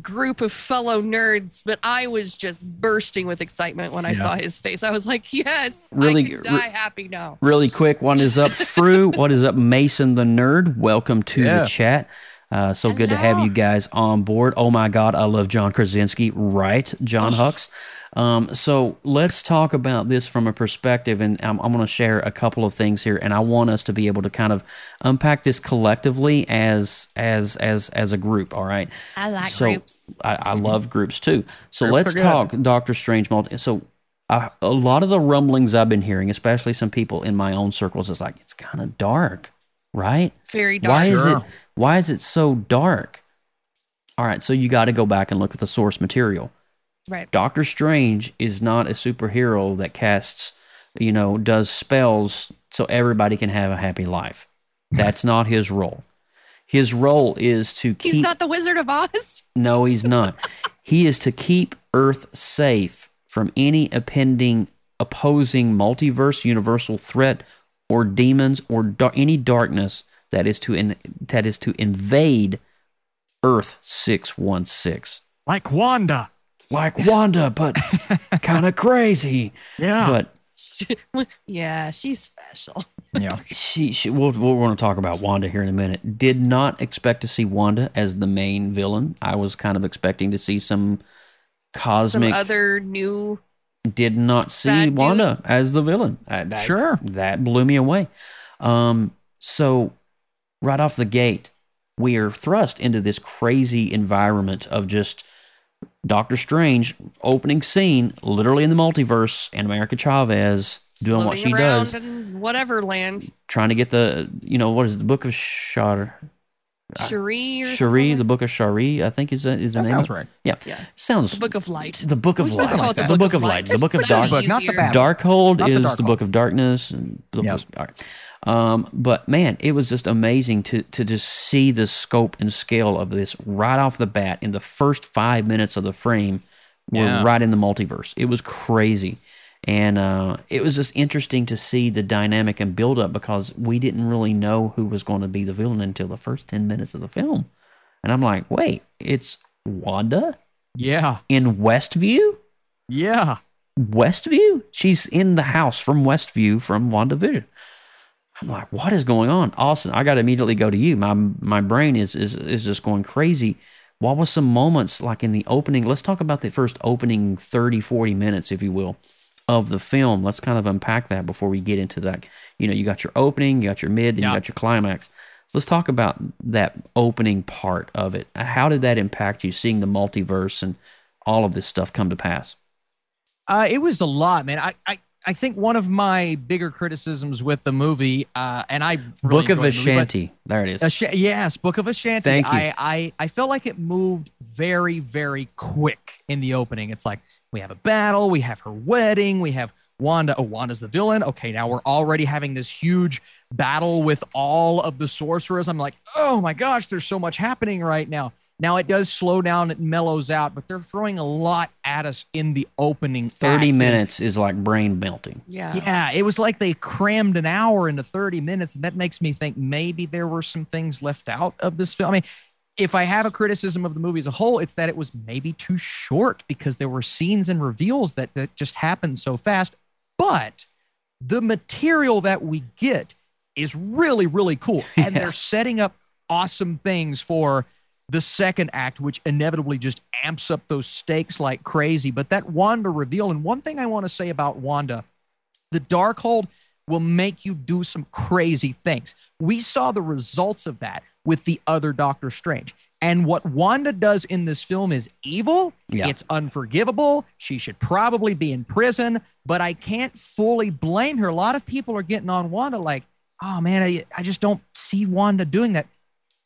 group of fellow nerds, but I was just bursting with excitement when I Yeah. saw his face. I was like, "Yes, Really- I can die happy now." Really quick, what is up, Fru? what is up, Mason the Nerd? Welcome to Yeah. the chat. Uh, so good to have you guys on board. Oh my God, I love John Krasinski. Right, John Hux. Um, so let's talk about this from a perspective, and I'm, I'm going to share a couple of things here, and I want us to be able to kind of unpack this collectively as as as as a group. All right. I like so groups. I, I love groups too. So Groups let's talk Doctor Strange. Multi- so I, a lot of the rumblings I've been hearing, especially some people in my own circles, is like it's kind of dark, right? Very dark. Why is it? Why is it so dark? All right, so you got to go back and look at the source material. Right. Doctor Strange is not a superhero that casts, you know, does spells so everybody can have a happy life. That's not his role. His role is to keep. He's not the Wizard of Oz. No, he's not. he is to keep Earth safe from any impending, opposing multiverse universal threat or demons or dar- any darkness that is to in- that is to invade Earth six one six. Like Wanda. Like Wanda, but kind of crazy. Yeah. But yeah, she's special. yeah. she, she we'll, we're going to talk about Wanda here in a minute. Did not expect to see Wanda as the main villain. I was kind of expecting to see some cosmic, Some cosmic. other new. Did not see Bad dude. Wanda as the villain. Uh, that, Sure. that blew me away. Um, so right off the gate, we are thrust into this crazy environment of just Doctor Strange opening scene, literally in the multiverse, and America Chavez doing what she does, in whatever land. trying to get the you know what is it, the book of Shar. Cherie or the book of Cherie, I think is the- is the That name. sounds right. Yeah, Yeah. sounds The Book of Light. the book of We're supposed to light, call it the, book of light, the book of It's dark, so not the easier. bad Darkhold Not the is Darkhold. the book of darkness. And the Yep. all right. Um, but man, it was just amazing to to just see the scope and scale of this right off the bat in the first five minutes of the frame. We're Yeah. right in the multiverse. It was crazy, and uh, it was just interesting to see the dynamic and build up because we didn't really know who was going to be the villain until the first ten minutes of the film, and I'm like, wait, it's Wanda Yeah. in Westview. Yeah. Westview? She's in the house from Westview from WandaVision. I'm like, what is going on? Austin, I got to immediately go to you. My my brain is, is is just going crazy. What was some moments like in the opening? Let's talk about the first opening 30, 40 minutes, if you will, of the film. Let's kind of unpack that before we get into that. You know, you got your opening, you got your mid, and Yeah. you got your climax. Let's talk about that opening part of it. How did that impact you seeing the multiverse and all of this stuff come to pass? Uh, it was a lot, man. I, I, I think one of my bigger criticisms with the movie, uh, and I really Book of enjoyed the Ashanti. There it is. Asha- yes, Book of Ashanti. Thank you. I, I, I felt like it moved very, very quick in the opening. It's like we have a battle, we have her wedding, we have Wanda. Oh, Wanda's the villain. Okay, now we're already having this huge battle with all of the sorcerers. I'm like, oh my gosh, there's so much happening right now. Now it does slow down, it mellows out, but they're throwing a lot at us in the opening. 30 And- minutes is like brain melting. Yeah. yeah, it was like they crammed an hour into 30 minutes. And that makes me think maybe there were some things left out of this film. I mean, if I have a criticism of the movie as a whole, it's that it was maybe too short because there were scenes and reveals that, that just happened so fast. But the material that we get is really, really cool. And they're setting up awesome things for the second act, which inevitably just amps up those stakes like crazy. But that Wanda reveal, and one thing I want to say about Wanda, the Darkhold will make you do some crazy things. We saw the results of that with the other Doctor Strange. And what Wanda does in this film is evil. Yeah. It's unforgivable. She should probably be in prison, but I can't fully blame her. A lot of people are getting on Wanda like, oh man, I, I just don't see Wanda doing that.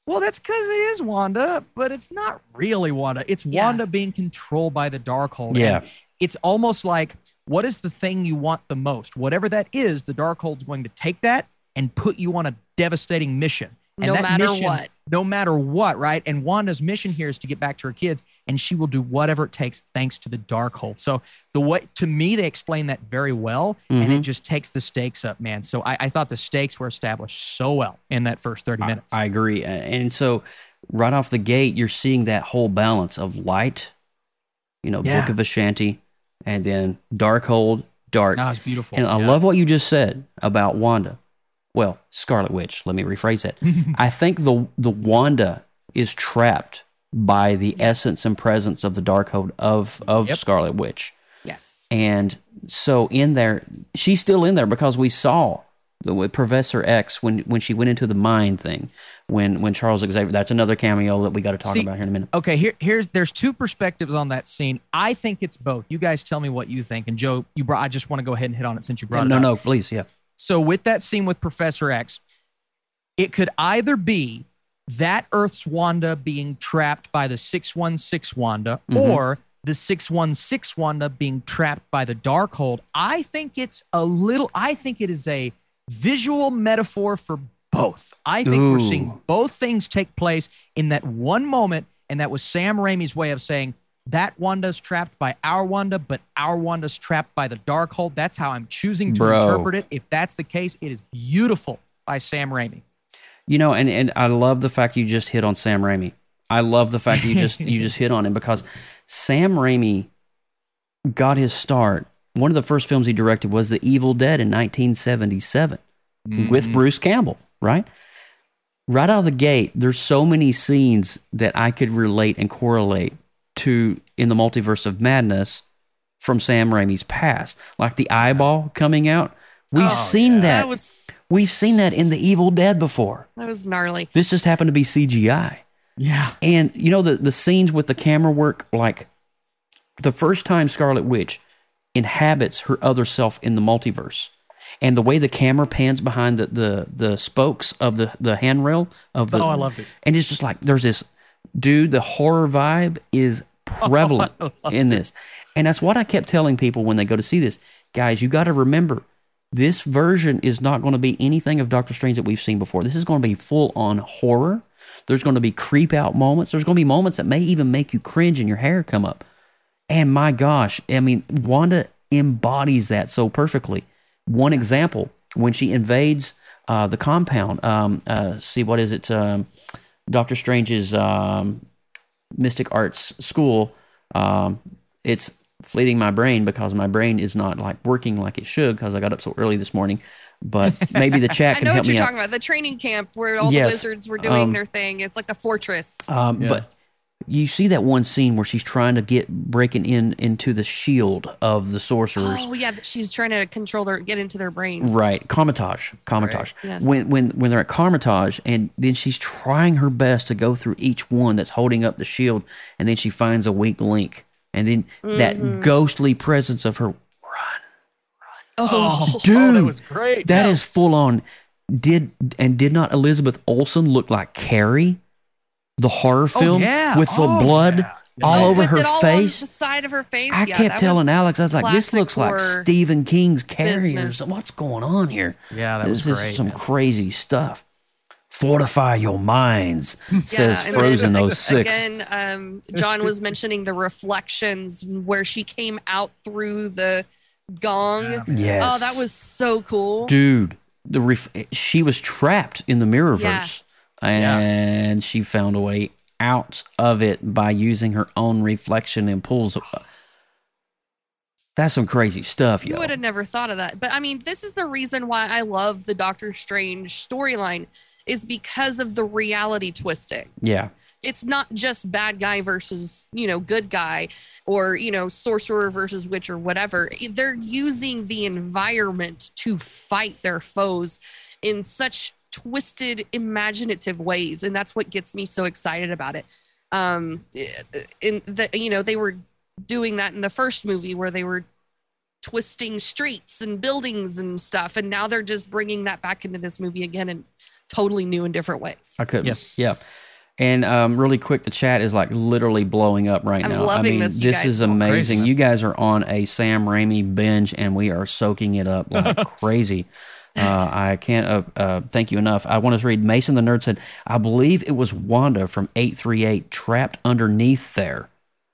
Well, that's because it is Wanda, but it's not really Wanda. It's Yeah. Wanda being controlled by the Darkhold. Yeah. And it's almost like what is the thing you want the most? Whatever that is, the Darkhold's going to take that and put you on a devastating mission. And No that matter mission- what. No matter what, right? And Wanda's mission here is to get back to her kids, and she will do whatever it takes thanks to the Darkhold. So the way to me, they explain that very well, and it mm-hmm. just takes the stakes up, man. So I, I thought the stakes were established so well in that first 30 minutes. I agree. And so, right off the gate, you're seeing that whole balance of light, you know, Yeah. Book of Ashanti, and then Darkhold, dark. That it's beautiful. And I Yeah. love what you just said about Wanda. Well, Scarlet Witch. Let me rephrase that. I think the the Wanda is trapped by the essence and presence of the Darkhold of of Yep. Scarlet Witch. Yes. And so in there, she's still in there because we saw with Professor X when when she went into the mind thing. When when Charles Xavier, that's another cameo that we got to talk See, about here in a minute. Okay, here here's there's two perspectives on that scene. I think it's both. You guys tell me what you think. And Joe, you brought I just want to go ahead and hit on it since you brought no, it up. no, no, please, yeah. So with that scene with Professor X, it could either be that Earth's Wanda being trapped by the 616 Wanda Mhm. or the 616 Wanda being trapped by the Darkhold. I think it's a little I think it is a visual metaphor for both. I think we're seeing both things take place in that one moment and that was Sam Raimi's way of saying that Wanda's trapped by our Wanda, but our Wanda's trapped by the dark Darkhold. That's how I'm choosing to Bro. interpret it. If that's the case, it is beautiful by Sam Raimi. You know, and, and I love the fact you just hit on Sam Raimi. I love the fact you just you just hit on him because Sam Raimi got his start. One of the first films he directed was The Evil Dead in 1977 with mm-hmm. Bruce Campbell, right? Right out of the gate, there's so many scenes that I could relate and correlate to in the multiverse of madness from Sam Raimi's past, like the eyeball coming out. We've oh, seen that. That was We've seen that in The Evil Dead before. that was gnarly. This just happened to be CGI. Yeah. And you know the the scenes with the camera work, like the first time Scarlet Witch inhabits her other self in the multiverse, and the way the camera pans behind the the, the spokes of the the handrail of the Oh, I loved it. and it's just like there's this dude. The horror vibe is prevalent in this, and that's what I kept telling people when they go to see this. Guys, you got to remember. This version is not going to be anything of Doctor Strange that we've seen before. This is going to be full on horror. There's going to be creep out moments. There's going to be moments that may even make you cringe and your hair come up. And my gosh, I mean, Wanda embodies that so perfectly. One example, when she invades uh, the compound, um, uh, see, what is it? Um, Doctor Strange's um, Mystic Arts School. Um, it's fleeting my brain because my brain is not like working like it should because I got up so early this morning. But maybe the chat I can know help what you're me out. talking about. The training camp where all Yes. the wizards were doing Um, their thing. It's like the fortress. Um, Yeah. But you see that one scene where she's trying to get breaking in into the shield of the sorcerers. Oh yeah, she's trying to control their get into their brains. Right, Kamar-Taj, Kamar-Taj. Yes. When when when they're at Kamar-Taj, and then she's trying her best to go through each one that's holding up the shield, and then she finds a weak link and then Mhm. that ghostly presence of her. Run, run. Oh, Dude, that was great. That is full on. Did and did not Elizabeth Olsen look like Carrie, the horror film yeah. with the Oh, blood yeah. all Oh, over her all face? on the side of her face. I Yeah, kept telling Alex, I was like, "This looks like Stephen King's Carrie or What's going on here?" Yeah, that this was is great. some crazy stuff. Fortify your minds, says and Frozen then, 06. Again, um, John was mentioning the reflections where she came out through the gong. Yes. Oh, that was so cool. dude the ref- she was trapped in the mirrorverse and she found a way out of it by using her own reflection and pulls uh, that's some crazy stuff You would have never thought of that. But I mean, this is the reason why I love the Doctor Strange storyline is because of the reality twisting. yeah It's not just bad guy versus, you know, good guy or, you know, sorcerer versus witch or whatever. They're using the environment to fight their foes in such twisted imaginative ways and that's what gets me so excited about it. Um in the you know, they were doing that in the first movie where they were twisting streets and buildings and stuff and now they're just bringing that back into this movie again in totally new and different ways. i couldn't Yes. yeah and um, really quick, the chat is like literally blowing up right I'm now. I mean, this, you guys. is amazing. crazy. You guys are on a Sam Raimi binge, and we are soaking it up like crazy. Uh, I can't uh, uh, thank you enough. I want to read Mason the Nerd said, I believe it was Wanda from 838 trapped underneath there.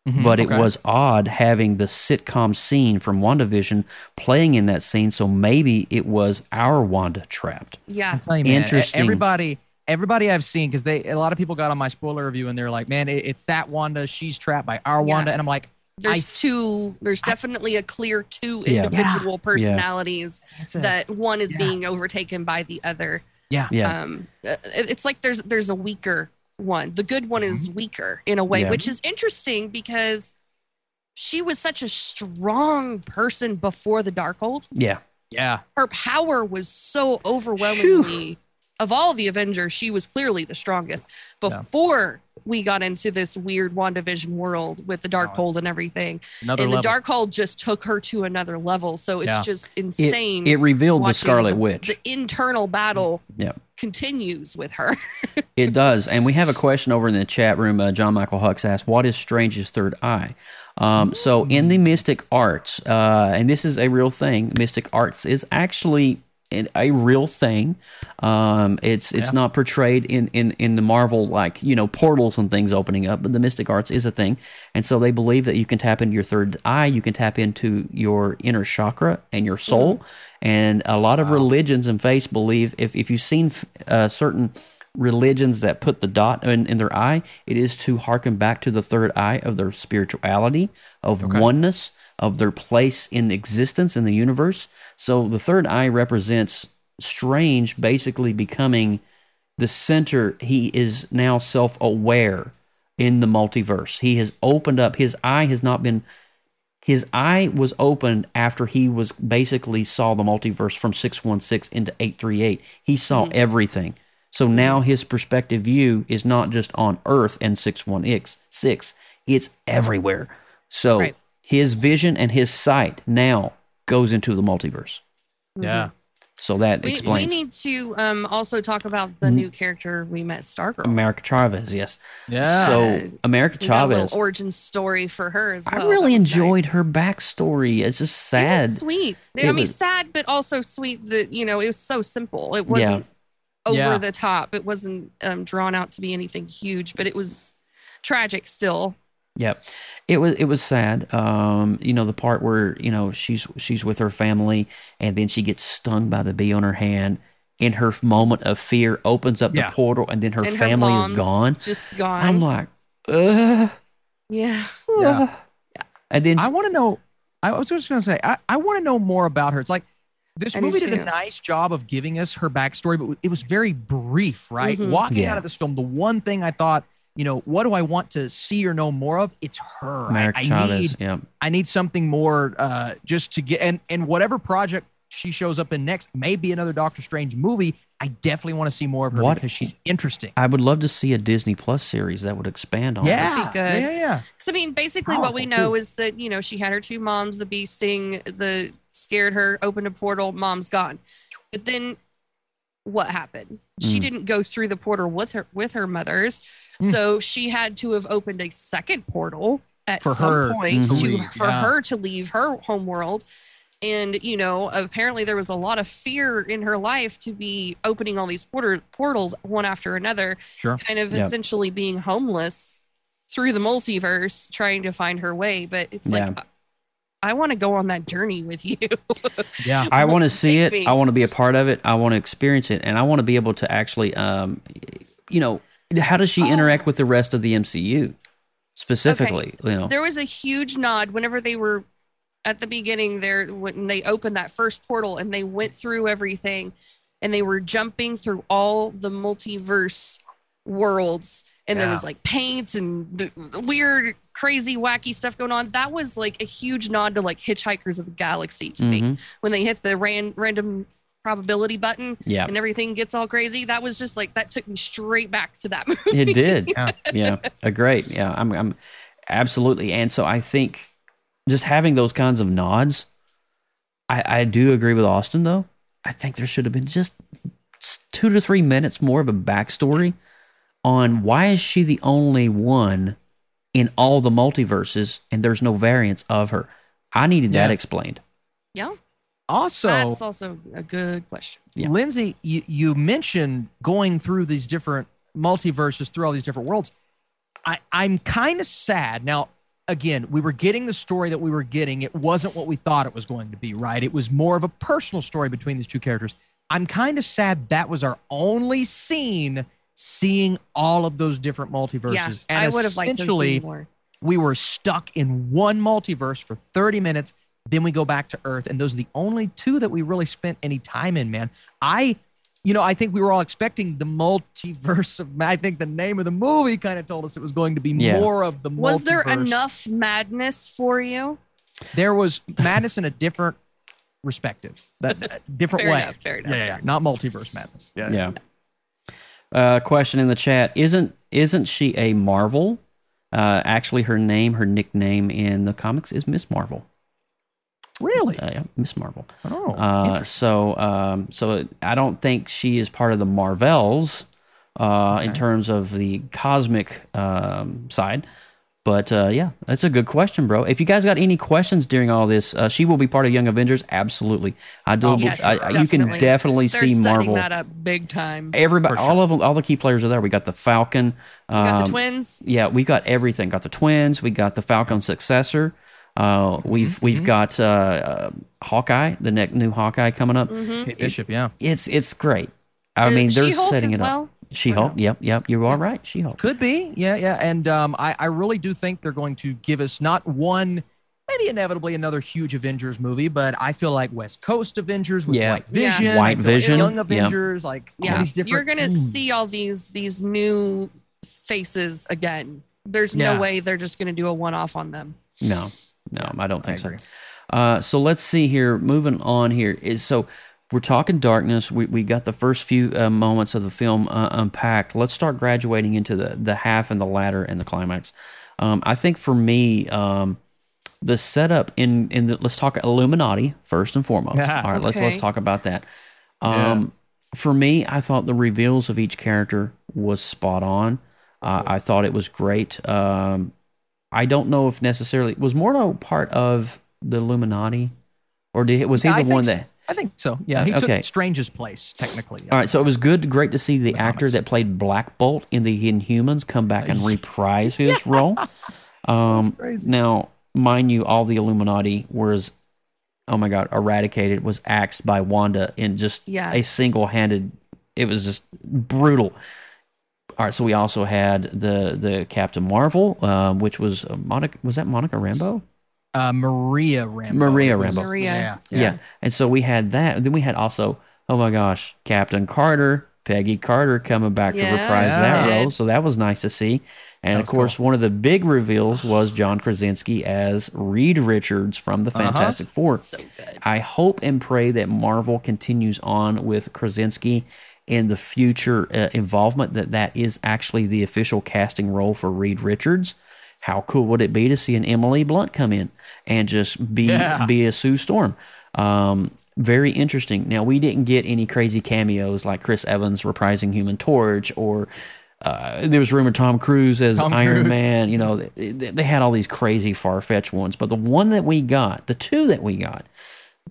But it was odd having the sitcom scene from WandaVision playing in that scene. So maybe it was our Wanda trapped. Yeah. I'm telling you, man, Interesting. Everybody, everybody I've seen because they a lot of people got on my spoiler review and they're like, "Man, it, it's that Wanda. She's trapped by our Yeah. Wanda," and I'm like, There's I s- two. There's definitely a clear two Yeah. individual personalities That's a- that one is Yeah. being overtaken by the other. "Yeah, Yeah. Um, uh, it's like there's there's a weaker one. The good one is weaker in a way, Mm-hmm. Yeah. which is interesting because she was such a strong person before the Darkhold. yeah. yeah, Her power was so overwhelmingly. Of all the Avengers, she was clearly the strongest. Before we got into this weird WandaVision world with the dark Darkhold and everything, another and level." the Darkhold just took her to another level. So it's Yeah. just insane. it revealed the Scarlet the- Witch. The internal battle yeah. continues with her. It does. And we have a question over in the chat room. Uh, John Michael Hux asked, What is Strange's third eye? Um, so, in the mystic arts, uh, and this is a real thing, mystic arts is actually an- a real thing. Um, it's it's not portrayed in, in, in the Marvel, like, you know, portals and things opening up, but the mystic arts is a thing. And so they believe that you can tap into your third eye, you can tap into your inner chakra and your soul. And a lot of religions and faiths believe if, if you've seen uh, certain religions that put the dot in, in their eye, it is to harken back to the third eye of their spirituality, of oneness, of their place in existence in the universe. So the third eye represents Strange basically becoming the center. He is now self aware in the multiverse. He has opened up, his eye has not been his eye was opened after he was basically saw the multiverse from 616 into 838 he saw mm-hmm. everything so now his perspective view is not just on earth and 616 it's everywhere so Right. His vision and his sight now goes into the multiverse yeah. so that We, we need to um, also talk about the Mhm. new character we met, Stargirl. america chavez yes Yeah. so america We got a little chavez origin story for her as well. i really enjoyed nice. her backstory it's just It sad was sweet. It I mean, was- sad, but also sweet that, you know, it was so simple. It wasn't over Yeah. the top. It wasn't um, drawn out to be anything huge, but it was tragic still. Yep. It was it was sad. Um, you know, the part where, you know, she's she's with her family and then she gets stung by the bee on her hand. In her moment of fear, opens up Yeah. the portal and then her and family her is gone. Just gone. I'm like, Ugh. yeah. Yeah. And then I want to know. I was just going to say, I, I want to know more about her. It's like this I movie did a nice job of giving us her backstory, but it was very brief, right? Mhm. Walking Yeah. out of this film, the one thing I thought, you know, what do I want to see or know more of? It's her. I- I, Chavez. need, yeah. I need something more uh, just to get and and whatever project she shows up in next, maybe another Doctor Strange movie. I definitely want to see more of her What- because she's interesting. I would love to see a Disney Plus series that would expand on. Yeah, That'd be good. yeah, yeah. Because I mean, basically, what we know too. is that you know she had her two moms. The bee sting, the scared her, opened a portal. Mom's gone. But then, what happened? She Mm. didn't go through the portal with her with her mothers, Mm. so she had to have opened a second portal at For some her point to leave, for yeah. her to leave her home world. And you know, apparently there was a lot of fear in her life to be opening all these porter- portals one after another Sure. kind of Yep. essentially being homeless through the multiverse trying to find her way but it's like Yeah. I want to go on that journey with you Yeah. I want to see it. Me. I want to be a part of it. I want to experience it, and I want to be able to actually, um, you know, how does she interact with the rest of the MCU specifically? You know, there was a huge nod whenever they were at the beginning there when they opened that first portal and they went through everything and they were jumping through all the multiverse worlds and there was like paints and the, the weird crazy wacky stuff going on that was like a huge nod to like hitchhikers of the galaxy to me Mhm. when they hit the ran, random probability button Yeah. and everything gets all crazy that was just like that took me straight back to that movie it did. Yeah. yeah, a great. Yeah, I'm, I'm absolutely. And so I think just having those kinds of nods, I, I do agree with Austin though. I think there should have been just two to three minutes more of a backstory on why is she the only one in all the multiverses and there's no variants of her. I needed that explained. yeah Also, that's also a good question Yeah. Lindsay, you, you mentioned going through these different multiverses, through all these different worlds. I, I'm kind of sad. Now, again, we were getting the story that we were getting. It wasn't what we thought it was going to be, right? It was more of a personal story between these two characters. I'm kind of sad that was our only scene seeing all of those different multiverses. yeah and i would have liked to essentially, see more we were stuck in one multiverse for 30 minutes. Then we go back to Earth, and those are the only two that we really spent any time in, man. I, you know, I think we were all expecting the multiverse of, I think the name of the movie kind of told us it was going to be Yeah. more of the Was there enough madness for you? There was madness in a different perspective, that, that different Fair way. enough, fair enough. Yeah, yeah, not multiverse madness. Yeah. Yeah. Uh, question in the chat: Isn't isn't she a Marvel? Uh, actually, her name, her nickname in the comics is Miss Marvel. Really? Uh, yeah, Miss Marvel. Oh, Uh, so, um, so I don't think she is part of the Marvels uh, in terms of the cosmic um, side. But uh, yeah, that's a good question, bro. If you guys got any questions during all this, uh, she will be part of Young Avengers. Absolutely, I do. Oh, yes, I, I- you can definitely. definitely They're see setting Marvel. that up big time. Everybody, sure. all of them, all the key players are there. We got the Falcon. We got um, the twins. Yeah, we got everything. Got the twins. We got the Falcon successor. Uh, we've Mm-hmm. we've got uh, uh, Hawkeye, the ne- new Hawkeye coming up. Mm-hmm. Kate Bishop, yeah. It's it's great. I mean, they're setting it up. She Hulk. Yep, yep. You are right. She Hulk. Could be, yeah, yeah. And um, I, I really do think they're going to give us not one, maybe inevitably another huge Avengers movie, but I feel like West Coast Avengers with Yeah. White Yeah. Vision, White I feel like Vision, Young yeah. Avengers, like all Yeah, these different. you're gonna teams. see all these these new faces again. There's Yeah. no way they're just gonna do a one off on them. No, no, I don't think so. Uh, so let's see here. Moving on here is so we're talking darkness. We we got the first few uh, moments of the film uh, unpacked. Let's start graduating into the the half and the latter and the climax. Um, I think for me, um, the setup in in the let's talk Illuminati first and foremost. Yeah. All right, let's let's talk about that. Um, For me, I thought the reveals of each character was spot on. Uh, I thought it was great. Um, I don't know if necessarily was Mordo part of the Illuminati, or did was he Yeah, I the one so. that? I think so. Yeah, he Okay. took Strange's place technically. All right, so it was good, great to see the actor that played Black Bolt in the Inhumans come back and reprise his role. Um, now, mind you, all the Illuminati was, oh my god, eradicated, was axed by Wanda in just Yeah. a single-handed. It was just brutal. All right, so we also had the the Captain Marvel, um, which was uh, Monica. Was that Monica Rambeau? Uh, Maria Rambeau. Maria Rambeau. Maria. Yeah, Yeah. And so we had that. Then we had also, oh my gosh, Captain Carter, Peggy Carter coming back to reprise she that role. So that was nice to see. And of was course, one of the big reveals was John Krasinski as Reed Richards from the Uh-huh. Fantastic Four. So good. I hope and pray that Marvel continues on with Krasinski in the future uh, involvement, that that is actually the official casting role for Reed Richards. How cool would it be to see an Emily Blunt come in and just be Yeah. be a Sue Storm? Um, very interesting. Now we didn't get any crazy cameos like Chris Evans reprising Human Torch, or uh, there was rumor Tom Cruise as Tom Iron Cruise. Man. You know, they, they had all these crazy far fetched ones, but the one that we got, the two that we got,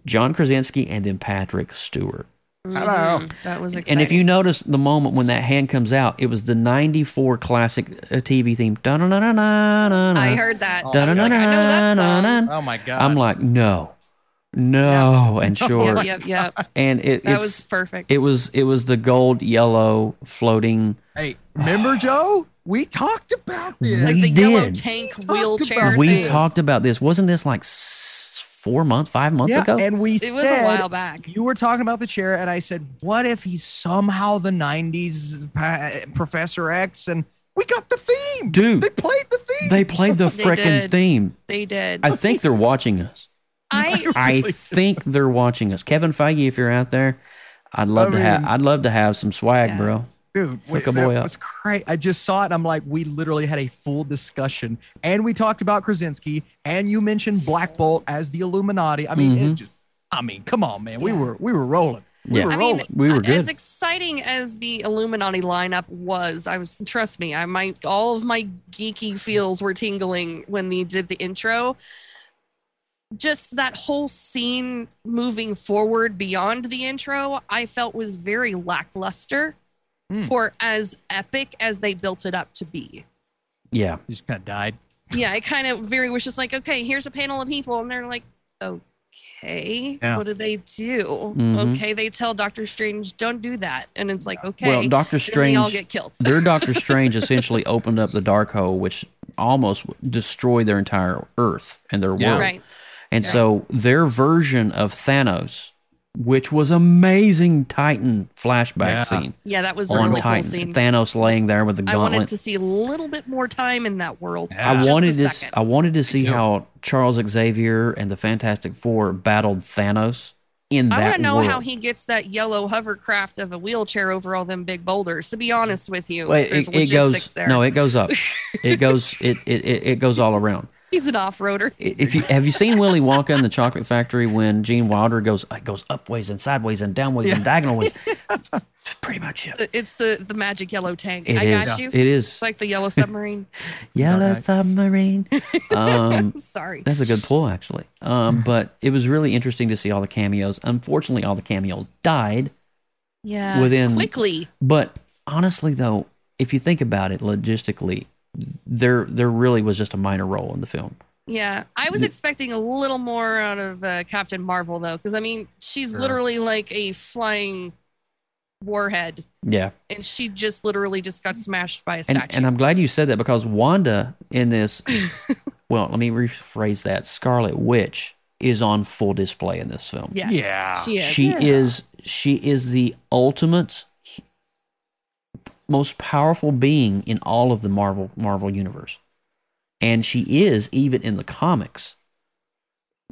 John Krasinski and then Patrick Stewart. Hello. Mhm. That was exciting. And if you notice the moment when that hand comes out, it was the '94 classic uh, TV theme. I heard that. I like, I know that song. Oh my god. I'm like, no, no, and sure, Yep, yep, yep. and it That was perfect. it was it was the gold yellow floating. hey, remember Joe? We talked about this. like we the yellow did. tank We talked wheelchair. about we talked about this. Wasn't this like s- four months, five months yeah, ago? and we It was said a while back. you were talking about the chair, and I said, "What if he's somehow the '90s pa- Professor X?" And we got the theme, Dude. They played the theme. they played the freaking theme. They did. I think they're watching us. I I think they're watching us. Kevin Feige, if you're out there, I'd love I to oh, have. I'd love to have some swag, Yeah. bro. Dude, Hook wait, a boy that up. was great. I just saw it. And I'm like, we literally had a full discussion, and we talked about Krasinski, and you mentioned Black Bolt as the Illuminati. I mean, Mhm. it just, I mean, come on, man. We were we were rolling. We Yeah. were I mean. We were uh, as exciting as the Illuminati lineup was, I was trust me, I might all of my geeky feels were tingling when they did the intro. Just that whole scene moving forward beyond the intro, I felt was very lackluster Hmm. for as epic as they built it up to be. Yeah. He just kind of died. Yeah, it kind of very was just like, okay, here's a panel of people, and they're like, okay, Yeah. what do they do? Mhm. Okay, they tell Doctor Strange, don't do that, and it's like, okay, Well, Doctor and then they all get killed. their Doctor Strange essentially opened up the Darkhold, which almost destroyed their entire Earth and their Yeah. world. Right. And so their version of Thanos, which was amazing Titan flashback Yeah. scene Yeah, that was a on really cool Titan, scene. Thanos laying there with the gauntlet. I wanted to see a little bit more time in that world. Yeah. I wanted to. second. I wanted to see how Charles Xavier and the Fantastic Four battled Thanos in that I that want to know world. how he gets that yellow hovercraft of a wheelchair over all them big boulders. To be honest with you, Wait, there's it, it goes. there. No, it goes up. it goes. It, it it it goes all around. He's an off-roader. If you have you seen Willy Wonka in the Chocolate Factory when Gene Wilder goes it goes up ways and sideways and down ways and diagonal ways. Pretty much it. It's the the magic yellow tank. It I is. got you. It is It's like the yellow submarine. yellow Okay. submarine. Um, Sorry. that's a good pull actually. Um, but it was really interesting to see all the cameos. Unfortunately, all the cameos died. Yeah. within- quickly. But honestly, though, if you think about it logistically, there there really was just a minor role in the film. Yeah, I was expecting a little more out of uh, Captain Marvel though, because I mean, she's Sure. literally like a flying warhead, Yeah, and she just literally just got smashed by a and statue. and I'm glad you said that because Wanda in this, well, let me rephrase that. Scarlet Witch is on full display in this film. yes, Yeah. she is. She is she is the ultimate most powerful being in all of the Marvel Marvel universe. And she is even in the comics.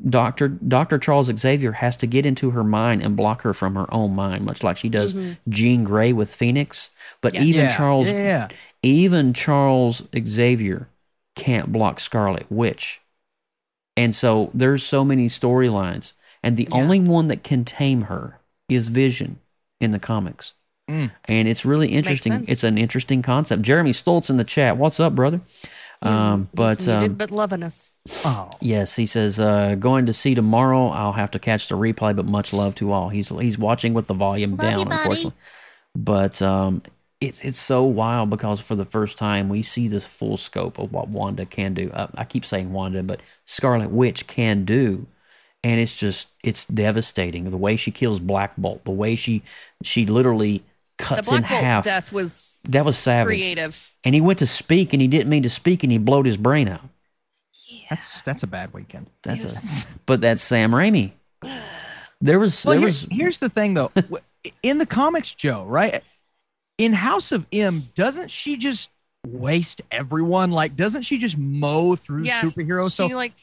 Dr. Dr. Charles Xavier has to get into her mind and block her from her own mind, much like she does mm-hmm. Jean Grey with Phoenix. But Yes. even Yeah. Charles Yeah. even Charles Xavier can't block Scarlet Witch. And so there's so many storylines. And the Yeah. only one that can tame her is Vision in the comics. Mm. And it's really interesting. It's an interesting concept. Jeremy Stoltz in the chat. What's up, brother? Um, but He's muted, um, but loving us. Oh. yes, he says uh, going to see tomorrow. I'll have to catch the replay, but much love to all. He's he's watching with the volume down, unfortunately. But um, it's it's so wild because for the first time we see this full scope of what Wanda can do. Uh, I keep saying Wanda, but Scarlet Witch can do, and it's just it's devastating. The way she kills Black Bolt, the way she she literally The cuts in Black Bolt half. death was That was savage. creative. And he went to speak, and he didn't mean to speak, and he blowed his brain out. Yeah. That's that's a bad weekend. That's Yes. a, but that's Sam Raimi. There was Well, there here- was here's the thing, though. In the comics, Joe, right? in House of M, doesn't she just waste everyone? Like, doesn't she just mow through Yeah, superheroes? She So like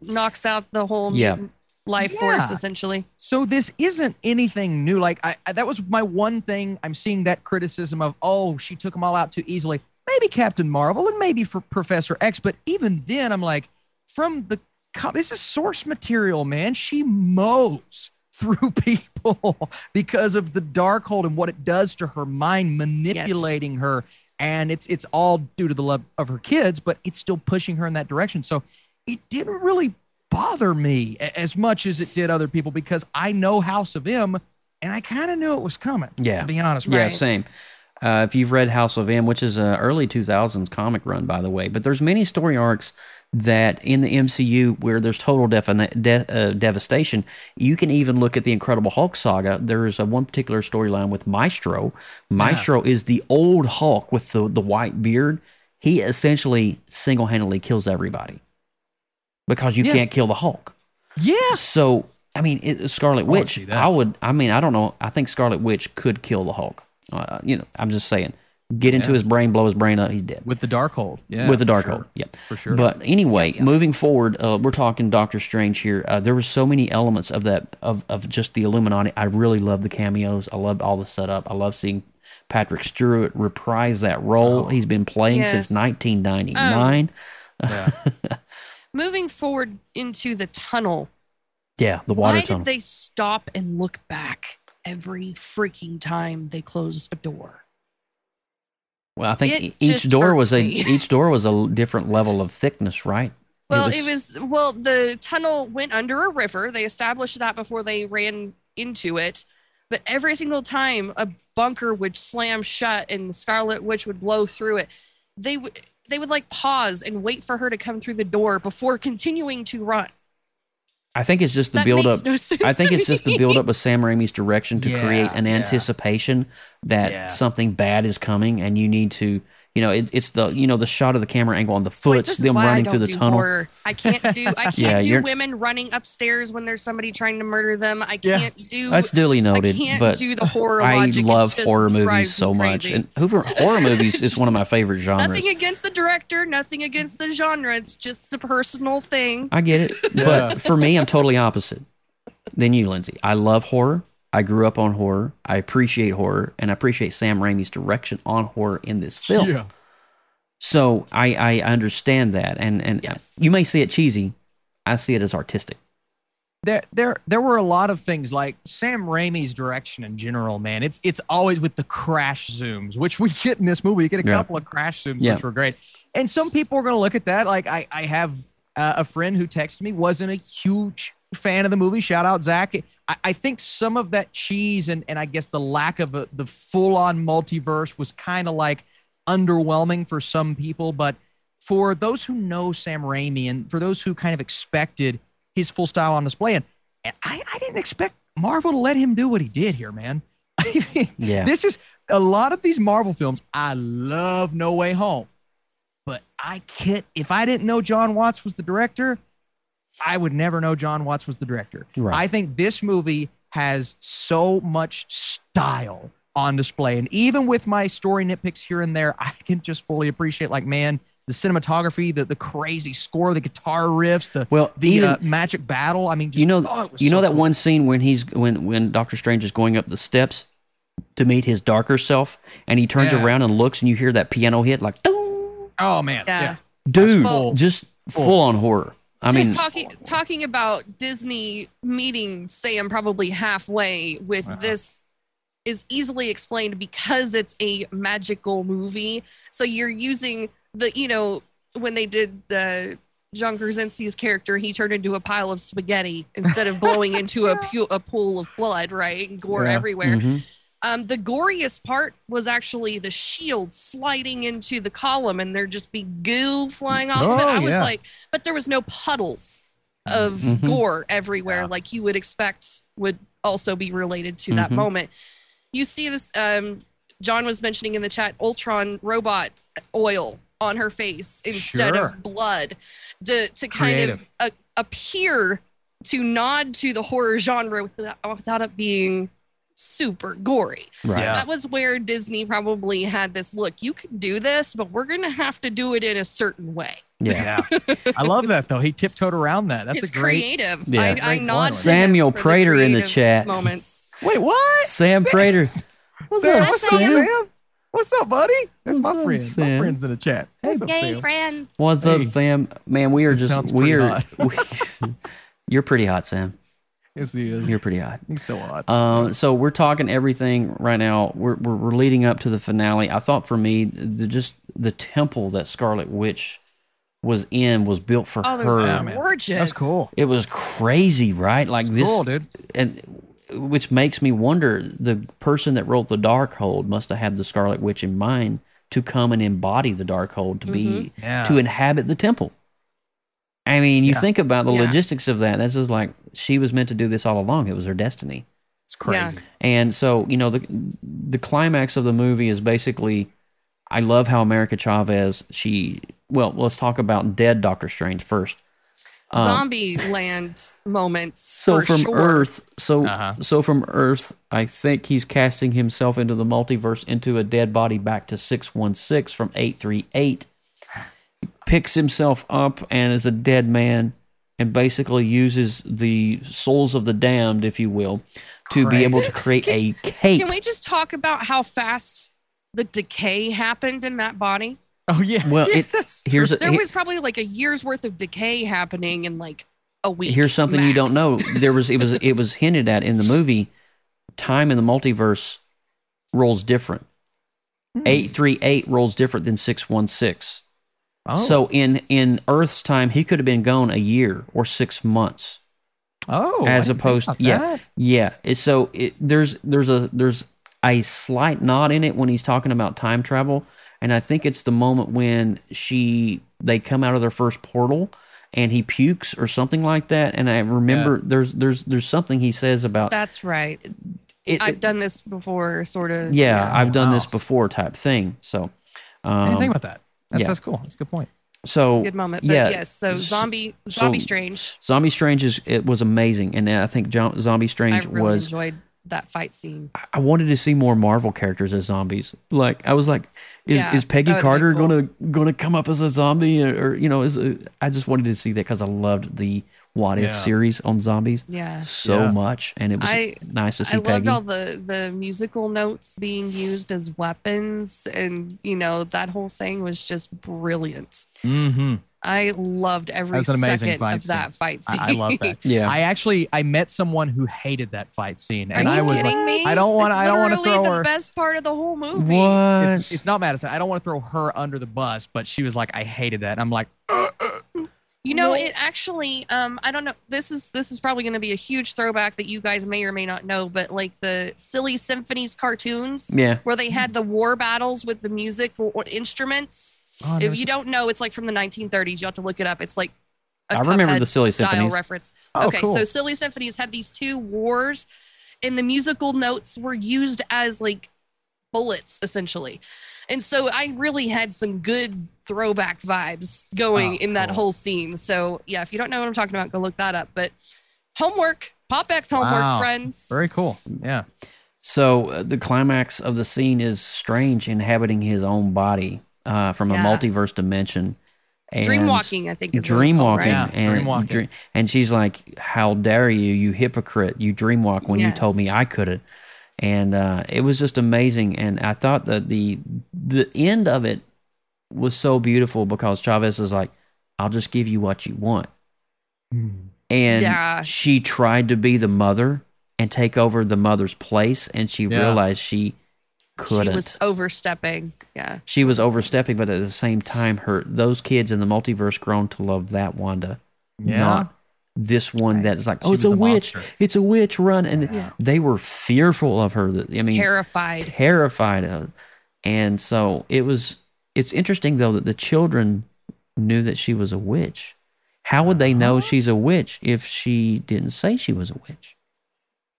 knocks out the whole Yeah. mutant life force essentially. So this isn't anything new. Like I, I- that was my one thing. I'm seeing that criticism of, oh, she took them all out too easily. Maybe Captain Marvel and maybe for Professor X, but even then, I'm like, from the this is source material, man. She mows through people because of the Darkhold and what it does to her mind, manipulating her, and it's it's all due to the love of her kids, but it's still pushing her in that direction. So it didn't really bother me as much as it did other people because I know House of M and I kind of knew it was coming. Yeah. To be honest Yeah, same. Uh, if you've read House of M, which is a early 2000s comic run, by the way, but there's many story arcs that in the MCU where there's total defina- de- uh, devastation. You can even look at the Incredible Hulk saga. There's a one particular storyline with Maestro. Maestro is the old Hulk with the, the white beard. He essentially single handedly kills everybody because you Yeah. can't kill the Hulk. Yeah. So I mean, it, Scarlet Witch. see that. I would. I mean, I don't know. I think Scarlet Witch could kill the Hulk. Uh, you know, I'm just saying. Get into Yeah. his brain, blow his brain up. He's dead With the Darkhold. Yeah. with the for dark sure. hole. Yeah, For sure. But anyway, Yeah, yeah. moving forward, uh, we're talking Doctor Strange here. Uh, there were so many elements of that of of just the Illuminati. I really love the cameos. I loved all the setup. I love seeing Patrick Stewart reprise that role. Oh. He's been playing since Yes. Um, 1999. Moving forward into the tunnel. yeah, the water Why tunnel. did they stop and look back every freaking time they closed a door? well, I think It each door was a me. each door was a different level of thickness, right? Well, it was, well, the tunnel went under a river. They established that before they ran into it. But every single time a bunker would slam shut and Scarlet Witch would blow through it, they would they would like pause and wait for her to come through the door before continuing to run. I think it's just the That build up. no sense I think to it's just the build up of Sam Raimi's direction to Yeah, create an yeah. anticipation that Yeah. something bad is coming, and you need to, you know, it, it's the you know the shot of the camera angle on the Boys, foot, this them running through the tunnel. horror. I can't do I can't Yeah, do you're- women running upstairs when there's somebody trying to murder them. I can't do That's duly noted, I can't but do the horror I logic. Love horror movies so me much, and Hoover horror movies is one of my favorite genres. Nothing against the director, nothing against the genre. It's just a personal thing. I get it, Yeah. but for me, I'm totally opposite than you, Lindsay. I love horror. I grew up on horror. I appreciate horror, and I appreciate Sam Raimi's direction on horror in this film. Yeah. So I, I understand that, and and Yes. you may see it cheesy. I see it as artistic. there there there were a lot of things like Sam Raimi's direction in general, man. It's it's always with the crash zooms, which we get in this movie. You get a Yeah. couple of crash zooms, Yeah. which were great. And some people are going to look at that. Like I I have uh, a friend who texted me wasn't a huge fan of the movie. Shout out Zach. I, I think some of that cheese and and I guess the lack of a, the full on multiverse was kind of like underwhelming for some people, but for those who know Sam Raimi and for those who kind of expected his full style on display, and and I, I didn't expect Marvel to let him do what he did here, man. I mean, Yeah. this is a lot of these Marvel films. I love No Way Home, but I can't. If I didn't know John Watts was the director, I would never know John Watts was the director. Right. I think this movie has so much style on display. And even with my story nitpicks here and there, I can just fully appreciate, like, man, the cinematography, the, the crazy score, the guitar riffs, the Well, the even- uh, magic battle. I mean, just, you know, oh, it was you know that cool. one scene when he's when when Doctor Strange is going up the steps to meet his darker self, and he turns Yeah. around and looks, and you hear that piano hit, like, "Dong." Oh man, Yeah. yeah. dude, Full- just full on horror. I just mean, talking talking about Disney meeting Sam probably halfway with Uh-huh. this is easily explained because it's a magical movie. So you're using the you know when they did the John Krasinski's character, he turned into a pile of spaghetti instead of blowing into a, pu- a pool of blood, right? And gore Yeah. everywhere. mhm. Um, the goriest part was actually the shield sliding into the column and there'd just be goo flying off of it. Oh, I was yeah. like, but there was no puddles of Mhm. gore everywhere Yeah. like you would expect would also be related to that Mhm. moment. You see this um John was mentioning in the chat Ultron robot oil on her face instead Sure. of blood to to kind of uh, appear to nod to the horror genre without, without it being super gory. Right. Yeah. That was where Disney probably had this look. You can do this, but we're going to have to do it in a certain way. Yeah. Yeah. I love that though. He tiptoed around that. That's it's a great. creative. Yeah. I, I Great nod Samuel him for Prater in the chat. Moments. Wait, what? Sam Prater. What's Sam, up, what's up, Sam? Sam? What's up, buddy? That's What's my up, friend. Sam? My friend's in the chat. What's up, Sam? friend. What's Hey. up, Sam? Man, we are This just weird. you're pretty hot, Sam. Yes, he is. You're pretty odd. He's so odd. Uh, so we're talking everything right now. We're, we're we're leading up to the finale. I thought for me, the just the temple that Scarlet Witch was in was built for Oh, her. they're gorgeous. That's cool. It was crazy, right? Like this, cool, dude. and which makes me wonder the person that wrote the Darkhold must have had the Scarlet Witch in mind to come and embody the Darkhold to be Yeah. to inhabit the temple. I mean, you Yeah. think about the Yeah. logistics of that. That's just like she was meant to do this all along. It was her destiny. It's crazy. And so, you know, the the climax of the movie is basically I love how America Chavez, she well, let's talk about dead Doctor Strange first. Um, Zombie land moments. so for from sure. Earth, so Uh-huh. so from Earth, I think he's casting himself into the multiverse into a dead body back to 616 from 838. He picks himself up and is a dead man and basically uses the souls of the damned, if you will, to be able to create a cape. Can we just talk about how fast the decay happened in that body? Oh yeah. Well, Yeah, it, that's here's a, There was probably like a year's worth of decay happening in like a week. here's something you don't know. There was it was it was hinted at in the movie. Time in the multiverse rolls different. Hmm. Eight three eight rolls different than six one six. Oh. So in in Earth's time, he could have been gone a year or six months, oh, I as didn't think opposed about yeah that. yeah. So it, there's there's a there's a slight nod in it when he's talking about time travel, and I think it's the moment when she they come out of their first portal and he pukes or something like that. And I remember there's there's there's something he says about That's right. it. I've done this before, sort of. yeah, I've done wow. this before type thing. So. I didn't think Um, about that. That's, yeah. that's cool. That's a good point. so Good moment. But yeah, yes, so s- zombie so- zombie strange. Zombie Strange is it was amazing, and I think Jo- Zombie I Strange really was. enjoyed that fight scene. I wanted to see more Marvel characters as zombies. Like I was like, is, Yeah, is Peggy that would've been Carter cool. gonna gonna come up as a zombie, or, or, you know, is I just wanted to see that because I loved the What If Yeah. series on zombies Yeah. so Yeah. much, and it was I- nice to see I Peggy. loved all the the musical notes being used as weapons, and you know that whole thing was just brilliant. Mm-hmm. I loved every That was an amazing second fight of that fight scene. I, I love that. Yeah. I actually I met someone who hated that fight scene, Are and you I was kidding like, me? I don't want I don't want to literally throw the her. best part of the whole movie. what? It's, it's not Madison. I don't want to throw her under the bus, but she was like, I hated that. I'm like, You know, it actually um I don't know this is this is probably going to be a huge throwback that you guys may or may not know, but like the Silly Symphonies cartoons yeah, where they had the war battles with the music or instruments. oh, If you don't know, it's like from the 1930s. You have to look it up. It's like a I remember Cuphead the Silly style Symphonies. reference. Oh, okay, cool. so Silly Symphonies had these two wars, and the musical notes were used as like bullets essentially. And so I really had some good throwback vibes going Oh, in that cool. whole scene. So yeah, if you don't know what I'm talking about, go look that up. But homework, Pop X homework, Wow. friends. very cool. Yeah. So uh, the climax of the scene is Strange inhabiting his own body uh, from Yeah. a multiverse dimension. And Dreamwalking, I think is what it's dream called, walking, right? Yeah, and dreamwalking. dream- and she's like, "How dare you, you hypocrite! You dreamwalk when you told me I couldn't." And uh, it was just amazing. And I thought that the the end of it was so beautiful because Chavez is like, "I'll just give you what you want," and Yeah. she tried to be the mother and take over the mother's place, and she Yeah. realized she couldn't. She was overstepping. Yeah. She was overstepping, but at the same time, her those kids in the multiverse grown to love that Wanda, Yeah. not this one Right. that's like, oh, She oh, it's a witch, monster. it's a witch, run! And Yeah. they were fearful of her. I mean, Terrified. terrified of, and so it was. It's interesting though that the children knew that she was a witch. How would they know uh-huh. she's a witch if she didn't say she was a witch?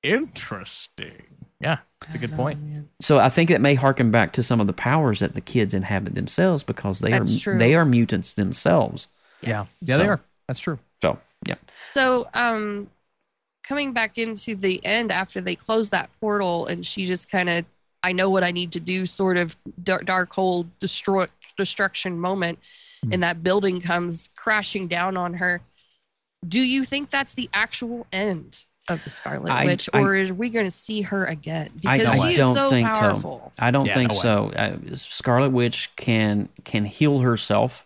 Interesting. Yeah, that's a good point. So I think it may harken back to some of the powers that the kids inhabit themselves because they That's are true. they are mutants themselves. Yes. Yeah, yeah, they are. That's true. So yeah, So, um, coming back into the end after they close that portal, and she just kind of, I know what I need to do, sort of dark, Darkhold destroy destruction moment, Hmm. and that building comes crashing down on her. Do you think that's the actual end of the Scarlet I- Witch, I- or are we going to see her again? I Because don't, she is so think powerful. so. I don't Yeah, think no so. Uh, Scarlet Witch can can heal herself.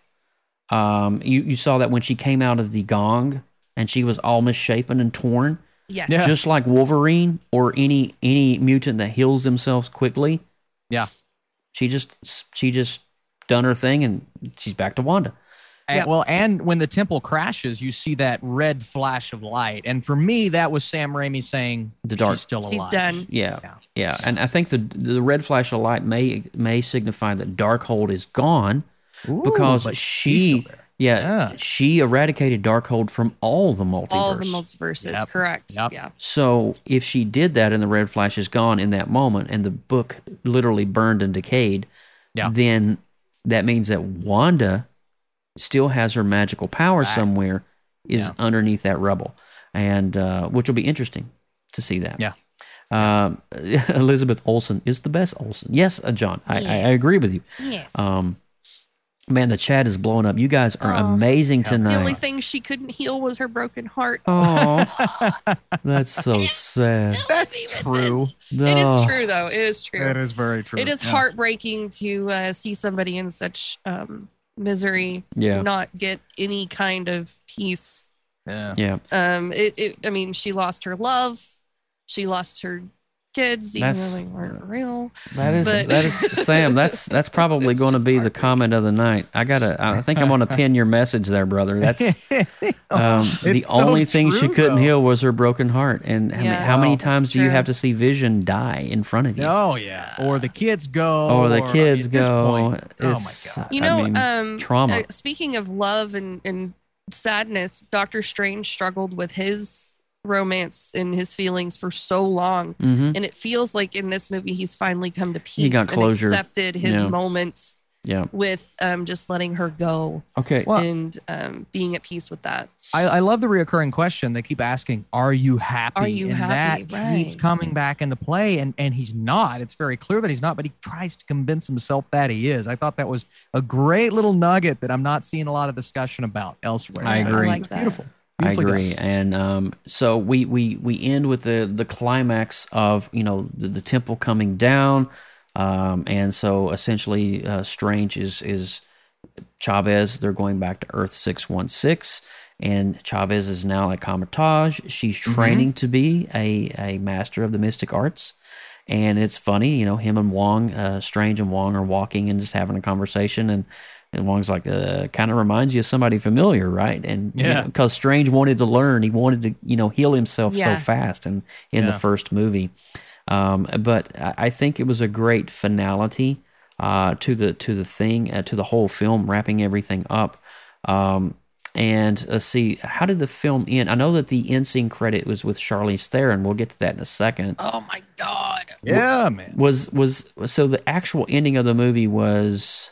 Um, you you saw that when she came out of the gong and she was all misshapen and torn, Yes. Yeah. just like Wolverine or any any mutant that heals themselves quickly. Yeah. She just she just done her thing and she's back to Wanda. And- Yep. Well, and when the temple crashes, you see that red flash of light, and for me, that was Sam Raimi saying The dark- she's still alive. He's done. Yeah, Yeah. yeah, and I think the the red flash of light may may signify that Darkhold is gone Ooh, because she, she's still there. Yeah, Yeah. she eradicated Darkhold from all the multiverse. All the multiverses, Yep. correct? Yep. Yeah. so if she did that and the red flash is gone in that moment, and the book literally burned and decayed, Yeah. then that means that Wanda still has her magical power Right. somewhere is Yeah. underneath that rubble, and uh, which will be interesting to see that. Yeah. Um, Elizabeth Olsen is the best Olsen. Yes, uh, John, I, I, I agree with you. Yes. Um, man, the chat is blowing up. You guys are Oh. amazing Yeah. the only thing she couldn't heal was her broken heart. Oh, that's so sad. That's true. this. It is true, though. It is true. That is very true. It is Yeah. heartbreaking to uh, see somebody in such um, misery Yeah. not get any kind of peace. Yeah. Yeah, Um, it, it, I mean, she lost her love. She lost her kids, even That's- though they weren't real. that is But- that is Sam. That's that's probably going to be the comment of the night. I gotta. I think I'm going to pin your message there, brother. That's um, the so only thing she couldn't though. heal was her broken heart. And I mean, how many Oh, times that's do you have to see Vision die in front of you? Oh yeah. Or the kids go. Or the or- kids at this go. point- oh my god. You I know, mean, um, trauma. uh, speaking of love and, and sadness, Doctor Strange struggled with his romance and his feelings for so long. Mhm. And it feels like in this movie, he's finally come to peace got closure. and accepted his Yeah. moment Yeah. with um, just letting her go Okay. Well- and um, being at peace with that. I, I love the reoccurring question. They keep asking, "Are you happy?" Are you and happy? That keeps coming back into play, and and he's not. It's very clear that he's not, but he tries to convince himself that he is. I thought that was a great little nugget that I'm not seeing a lot of discussion about elsewhere. I So agree. I like that. Beautiful. I agree, and um, so we we we end with the the climax of you know the, the temple coming down, um, and so essentially, uh, Strange is is Chavez. They're going back to Earth six one six, and Chavez is now at Kamar-Taj. She's training to be a a master of the mystic arts. And it's funny, you know, him and Wong, uh, Strange and Wong are walking and just having a conversation, and and Wong's like, uh, kind of reminds you of somebody familiar, right? And Yeah. because Strange wanted to learn, he wanted to, you know, heal himself Yeah. so fast, and in Yeah. the first movie, um, but I I think it was a great finality uh, to the to the thing, uh, to the whole film, wrapping everything up. Um, and let's see, how did the film end? I know that the end scene credit was with Charlize Theron. We'll get to that in a second. Oh my God. Yeah, man. Was was so the actual ending of the movie was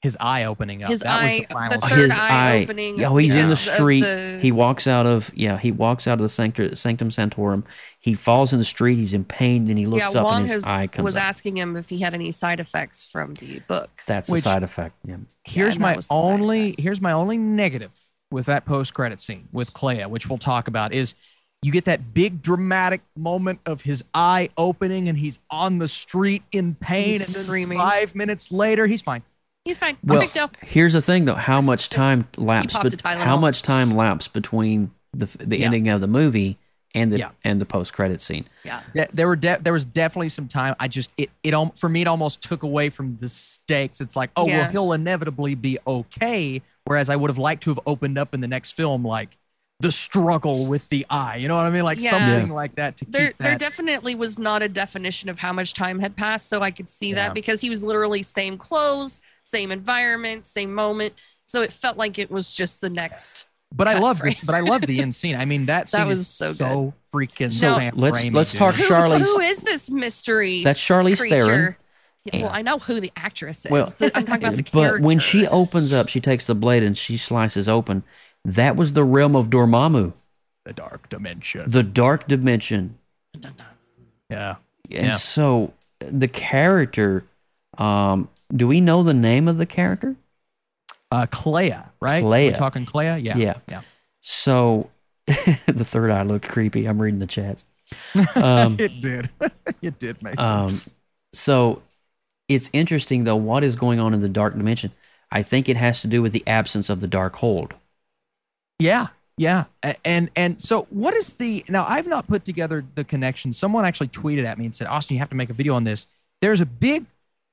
His eye opening up. His that eye- was the final. the third his eye eye. opening Oh, he's in the street. the- He walks out of yeah. He walks out of the sanctum, sanctum sanctorum. He falls in the street. He's in pain. and he looks yeah, up Wong and his has, eye comes was up. asking him if he had any side effects from the book. That's Which- the side effect. Yeah. here's and that my was the side only here's my only negative with that post credit scene with Clea, which we'll talk about, is you get that big dramatic moment of his eye opening and he's on the street in pain, He's and then screaming. five minutes later he's fine. He's fine. Well, Big deal. here's the thing, though. How much time lapsed? popped a bet- Tylenol. how much time lapsed between the the Yeah. ending of the movie and the Yeah. and the post credit scene? Yeah. Th- There were de- there was definitely some time. I just it it for me it almost took away from the stakes. It's like oh Yeah. well he'll inevitably be okay. Whereas I would have liked to have opened up in the next film like the struggle with the eye. You know what I mean? Like Yeah. something like that to There, keep there definitely was not a definition of how much time had passed, so I could see Yeah. that because he was literally same clothes, same environment, same moment. So it felt like it was just the next. But I love frame. this. But I love the end scene. I mean, that scene That was is so so, freaking So, Sam let's- Raimi, let's dude. talk Charlie. Who is this mystery? That's Charlize creature? Theron. Yeah, well, I know who the actress is. Well, I'm talking about the but when she opens up, she takes the blade and she slices open. That was the realm of Dormammu. the dark dimension. The Dark Dimension. Yeah. And Yeah. so the character, um, do we know the name of the character? Uh, Clea, right? Clea. We're talking Clea? Yeah. Yeah. Yeah. So the third eye looked creepy. I'm reading the chats. Um, it did. it did make sense. Um, so it's interesting though what is going on in the dark dimension. I think it has to do with the absence of the Darkhold. Yeah, yeah, and and so what is the now? I've not put together the connection. Someone actually tweeted at me and said, "Austin, you have to make a video on this." There's a big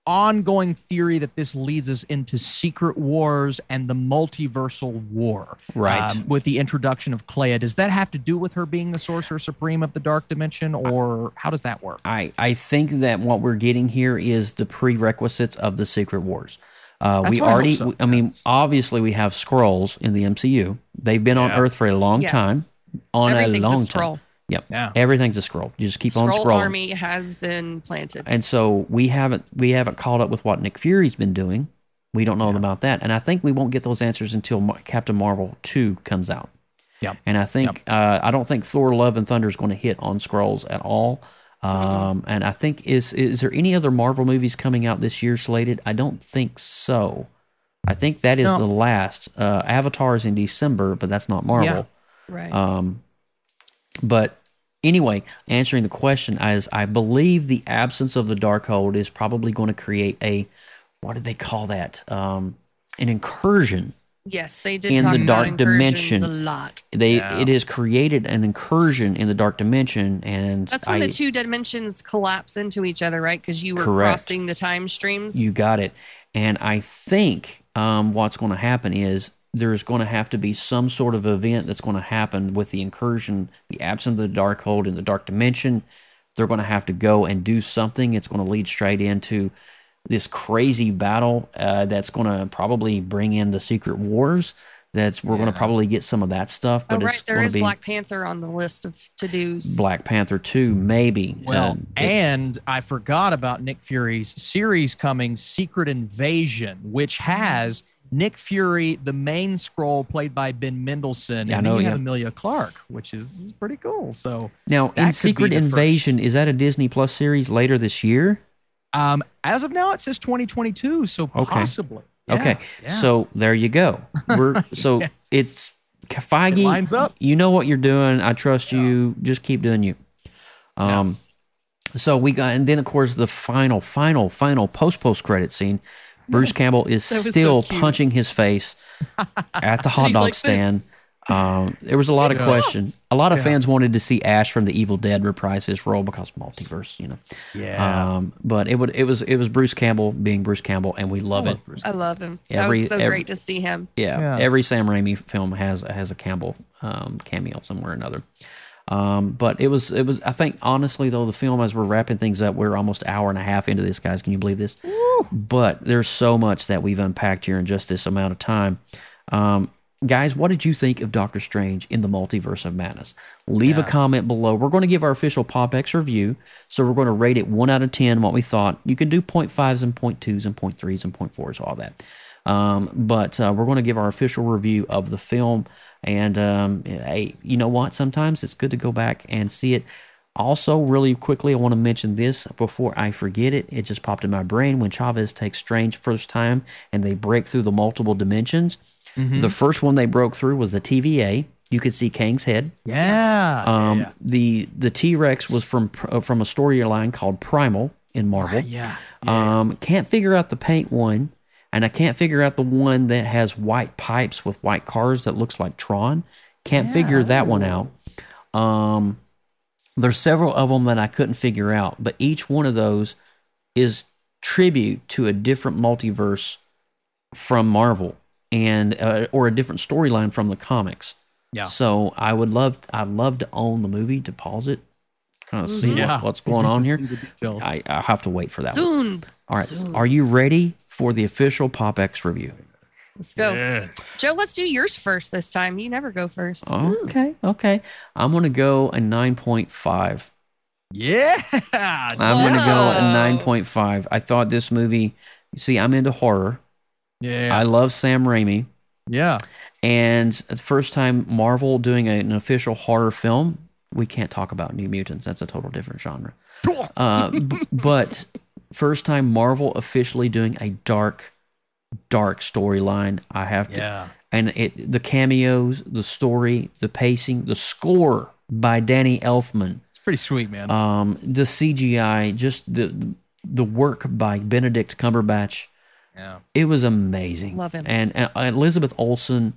ongoing theory that this leads us into Secret Wars and the multiversal war, Right. um, with the introduction of Clea. Does that have to do with her being the Sorcerer Supreme of the Dark Dimension, or how does that work? I, I think that what we're getting here is the prerequisites of the Secret Wars. Uh, That's we what I hope already, so. I mean, obviously we have Skrulls in the MCU. They've been on Earth for a long Yes. time. On Everything's a a long Skrull. time. Yep. Yeah. Everything's a Skrull. You just keep on Skrull scrolling. army has been planted. And so we haven't we haven't caught up with what Nick Fury's been doing. We don't know about that, and I think we won't get those answers until Captain Marvel two comes out. Yep. And I think uh, I don't think Thor: Love and Thunder is going to hit on Skrulls at all. Um, and I think is is there any other Marvel movies coming out this year slated? I don't think so. I think that is No. the last. Uh, Avatar is in December, but that's not Marvel. Right. Um, but anyway, answering the question, as I believe the absence of the Darkhold is probably going to create a what did they call that? Um, an incursion. Yes, they did in talk the about dark dimension. a lot. They Yeah. it has created an incursion in the dark dimension, and That's when I, the two dimensions collapse into each other, right? Because you were Correct. crossing the time streams. You got it. And I think um, what's going to happen is there's going to have to be some sort of event that's going to happen with the incursion, the absence of the Darkhold in the dark dimension. They're going to have to go and do something. It's going to lead straight into this crazy battle uh, that's going to probably bring in the secret wars. That's we're going to probably get some of that stuff, oh, but right. it's There going to be Black Panther on the list of to dos. Black Panther two, maybe. Well, Uh, it- and I forgot about Nick Fury's series coming, Secret Invasion, which has Nick Fury, the main Skrull played by Ben Mendelsohn, Yeah, and know, then you yeah. have Emilia Clarke, which is, is pretty cool. So now in Secret the first. Invasion, is that a Disney Plus series later this year? Um, as of now, it says 2022, so Okay. possibly. Yeah, Okay, yeah. so there you go. We're so it's Feige. It lines up. You know what you're doing. I trust you. Just keep doing you. Um, Yes. so we got, and then of course the final, final, final post post credit scene. Bruce Campbell is was so still punching his face at the hot dog like this. Stand. Um, there was a lot of questions. A lot of fans wanted to see Ash from The Evil Dead reprise his role because multiverse, you know. yeah. Um, but it would it was it was Bruce Campbell being Bruce Campbell, and we love it. I love him. Every- that was so every- great to see him. Yeah, Yeah. every Sam Raimi film has has a Campbell um, cameo somewhere or another. Um, but it was it was I think honestly though the film as we're wrapping things up we're almost hour and a half into this guys can you believe this? But there's so much that we've unpacked here in just this amount of time. Um, guys, what did you think of Doctor Strange in the Multiverse of Madness? Leave a comment below. We're going to give our official PopX review, so we're going to rate it one out of ten what we thought. You can do point fives and point twos and point threes and point fours, all that. Um, but uh, we're going to give our official review of the film. And um, hey, you know what? Sometimes it's good to go back and see it. Also, really quickly, I want to mention this before I forget it. It just popped in my brain when Chavez takes Strange first time and they break through the multiple dimensions. The first one they broke through was the TVA. You could see Kang's head. yeah. Um, yeah. The the T Rex was from uh, from a storyline called Primal in Marvel. Yeah. Um, can't figure out the paint one, and I can't figure out the one that has white pipes with white cars that looks like Tron. Can't figure that one out. Um, there's several of them that I couldn't figure out, but each one of those is tribute to a different multiverse from Marvel and uh, or a different storyline from the comics. Yeah. So I would love I'd love to own the movie, to pause it, kind of see Yeah. what, what's going on here. see the details. I I have to wait for that. one. All right, Soon. are you ready for the official PopX review? Let's go. Joe, let's do yours first this time. You never go first. Okay, okay. I'm gonna go a nine point five. yeah. I'm gonna go a nine point five. I thought this movie. See, I'm into horror. Yeah. I love Sam Raimi. Yeah. And the first time Marvel doing a- an official horror film, we can't talk about New Mutants. That's a total different genre. Uh, b- but first time Marvel officially doing a dark, dark storyline. I have to, Yeah. and it the cameos, the story, the pacing, the score by Danny Elfman, It's pretty sweet, man. um, the CGI, just the the work by Benedict Cumberbatch yeah. it was amazing. Love him. And, and Elizabeth Olsen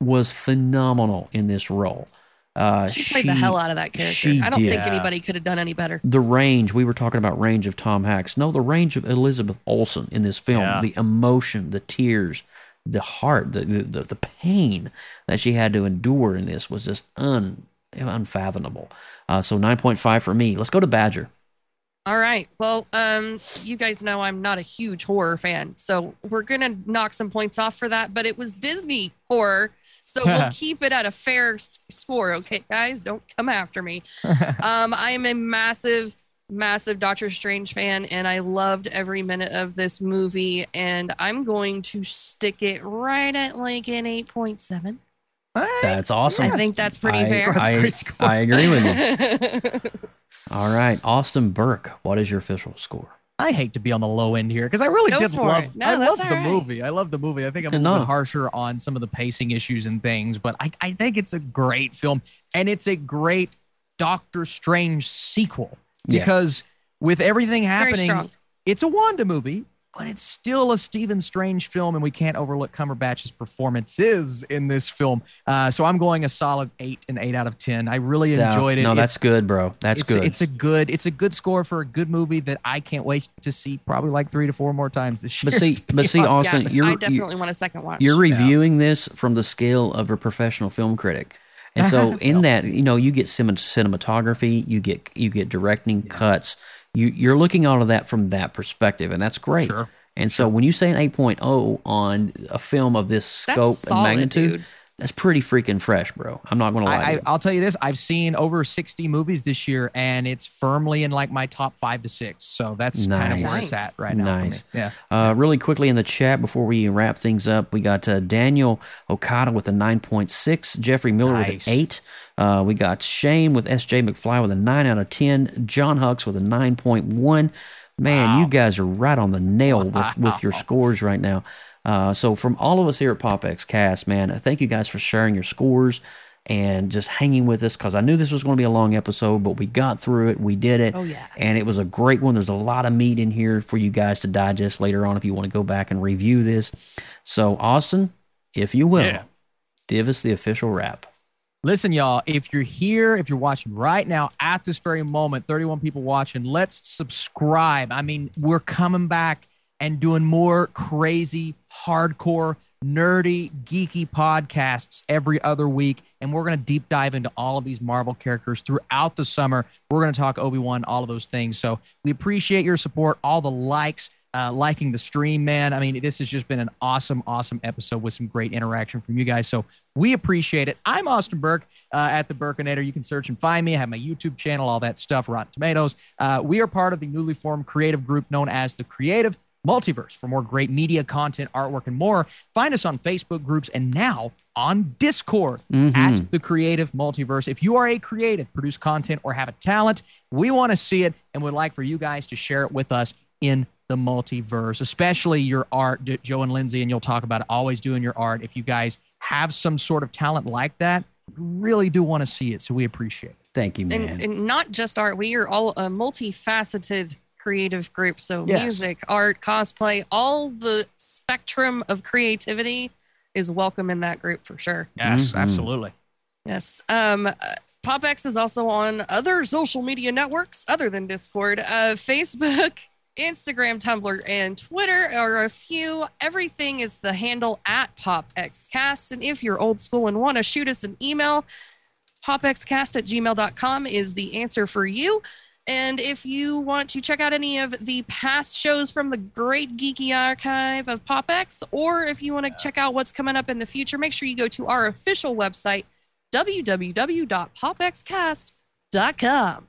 was phenomenal in this role. Uh, She played the hell out of that character. she I don't think anybody could have done any better. The range we were talking about range of Tom Hanks. No, the range of Elizabeth Olsen in this film. Yeah. The emotion, the tears, the heart, the, the the the pain that she had to endure in this was just un unfathomable. Uh, so nine point five for me. Let's go to Badger. All right. Well, um, you guys know I'm not a huge horror fan, so we're gonna knock some points off for that. But it was Disney horror, so we'll keep it at a fair s- score, okay, guys? Don't come after me. um, I am a massive, massive Doctor Strange fan, and I loved every minute of this movie. And I'm going to stick it right at like an eight point seven. That's awesome. I think that's pretty I, fair. That's a I, great score. I agree with you. All right, Austin Burke. What is your official score? I hate to be on the low end here because I really Go did for love. it. No, I love the all right. movie. I love the movie. I think I'm a little bit harsher on some of the pacing issues and things, but I, I think it's a great film and it's a great Doctor Strange sequel Yeah. because with everything happening, it's a Wanda movie, but it's still a Stephen Strange film, and we can't overlook Cumberbatch's performances in this film. Uh, so I'm going a solid eight and eight out of ten. I really No, enjoyed it. No, It's- that's good, bro. That's it's, good. It's a good. It's a good score for a good movie that I can't wait to see probably like three to four more times this year. but see, but see. Austin, yeah, you're I you're, definitely want a second watch. you're reviewing this from the scale of a professional film critic, and so in that, you know, you get cinematography, you get you get directing cuts. You you're looking all of that from that perspective, and that's great. Sure. And so when you say an 8.0 on a film of this That's scope solid, and magnitude, dude. That's pretty freaking fresh, bro. I'm not to lie. I, I, you. I'll tell you this: I've seen over sixty movies this year, and it's firmly in like my top five to six. So that's kind of where Nice. it's at right now. for me. Nice. Yeah. Uh, really quickly in the chat before we wrap things up, we got uh, Daniel Okada with a 9.6, Jeffrey Miller with Nice. an 8. Uh, we got Shane with SJ McFly with a 9 out of 10, John Hucks with a 9.1. Man, you guys are right on the nail with, with your scores right now. Uh, so, from all of us here at PopX Cast, man, thank you guys for sharing your scores and just hanging with us because I knew this was going to be a long episode, but we got through it. We did it. Oh, yeah. And it was a great one. There's a lot of meat in here for you guys to digest later on if you want to go back and review this. So, Austin, if you will, Yeah. give us the official wrap. Listen, y'all, if you're here, if you're watching right now at this very moment, 31 people watching, let's subscribe. I mean, we're coming back and doing more crazy, hardcore, nerdy, geeky podcasts every other week. And we're going to deep dive into all of these Marvel characters throughout the summer. We're going to talk Obi Wan, all of those things. So we appreciate your support, all the likes. Uh, liking the stream, man. I mean, this has just been an awesome, awesome episode with some great interaction from you guys. So we appreciate it. I'm Austin Burke uh, at the Burkinator. You can search and find me. I have my YouTube channel, all that stuff, Rotten Tomatoes. Uh, we are part of the newly formed creative group known as the Creative Multiverse. For more great media content, artwork, and more, find us on Facebook groups and now on Discord mm-hmm. at the Creative Multiverse. If you are a creative, produce content, or have a talent, we want to see it and would like for you guys to share it with us in the multiverse, especially your art, Joe and Lindsay, and you'll talk about it, always doing your art. If you guys have some sort of talent like that, we really do want to see it. So we appreciate it. Thank you, man. and, and not just art. We are all a multifaceted creative group. So Yes. music, art, cosplay, all the spectrum of creativity is welcome in that group for sure. Yes, Mhm. absolutely. Yes. Um, uh, PopX is also on other social media networks other than Discord. Uh, Facebook, Instagram, Tumblr, and Twitter are a few. Everything is the handle at PopXCast. And if you're old school and want to shoot us an email, popxcast at gmail.com is the answer for you. And if you want to check out any of the past shows from the great geeky archive of PopX, or if you want to check out what's coming up in the future, make sure you go to our official website, www.popxcast.com.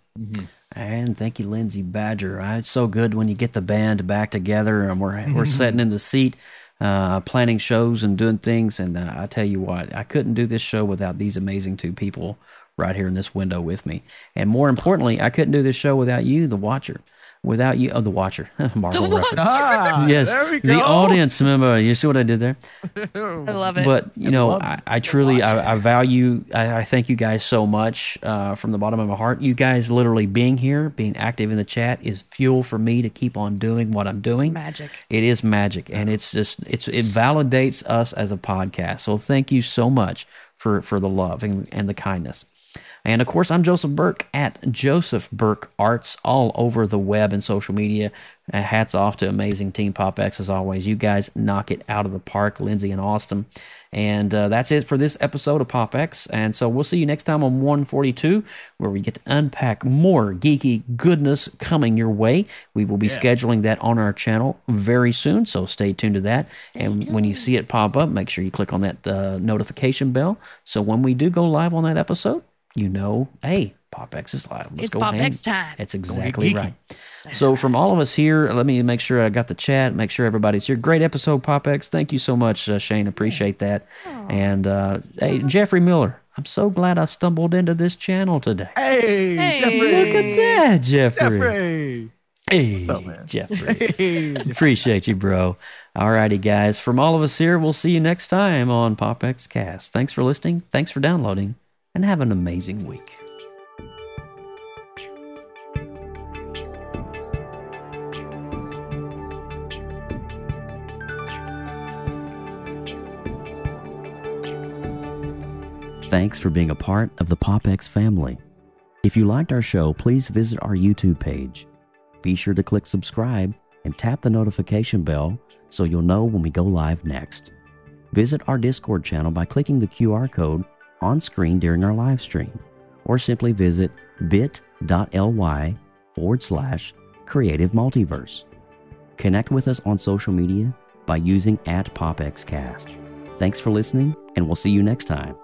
And thank you, Lindsay Badger. It's so good when you get the band back together and we're we're sitting in the seat. uh, planning shows and doing things. And uh, I tell you what, I couldn't do this show without these amazing two people right here in this window with me. And more importantly, I couldn't do this show without you, the watcher. Without you, oh, the watcher, Marvel The reference. Ah, yes, the audience member. You see what I did there? I love it. But you know, I, I truly, I, I value, I, I thank you guys so much uh, from the bottom of my heart. You guys literally being here, being active in the chat is fuel for me to keep on doing what I'm doing. magic. It is magic, and it's just it's it validates us as a podcast. So thank you so much for for the love and, and the kindness. And of course, I'm Joseph Burke at Joseph Burke Arts all over the web and social media. Uh, hats off to amazing Team Pop X as always. You guys knock it out of the park, Lindsay and Austin. And uh, that's it for this episode of Pop X. And so we'll see you next time on 142, where we get to unpack more geeky goodness coming your way. We will be scheduling that on our channel very soon, so stay tuned to that. and when you see it pop up, make sure you click on that uh, notification bell. So when we do go live on that episode, you know, hey, Pop X is live. Let's It's go Pop hang. X time. That's exactly geeky. right. So from all of us here, let me make sure I got the chat. Make sure everybody's here. Great episode, Pop X. Thank you so much, uh, Shane. Appreciate that. And uh, hey, Jeffrey Miller. I'm so glad I stumbled into this channel today. Hey, Hey. Jeffrey. Look at that, Jeffrey. Jeffrey. Hey, up, man? Jeffrey. Hey. Appreciate you, bro. Alrighty, guys. From all of us here, we'll see you next time on Pop X Cast. Thanks for listening. Thanks for downloading, and have an amazing week. Thanks for being a part of the PopX family. If you liked our show, please visit our YouTube page. Be sure to click subscribe and tap the notification bell so you'll know when we go live next. Visit our Discord channel by clicking the QR code on screen during our live stream, or simply visit bit.ly forward slash creative multiverse. Connect with us on social media by using at PopXCast. Thanks for listening, and we'll see you next time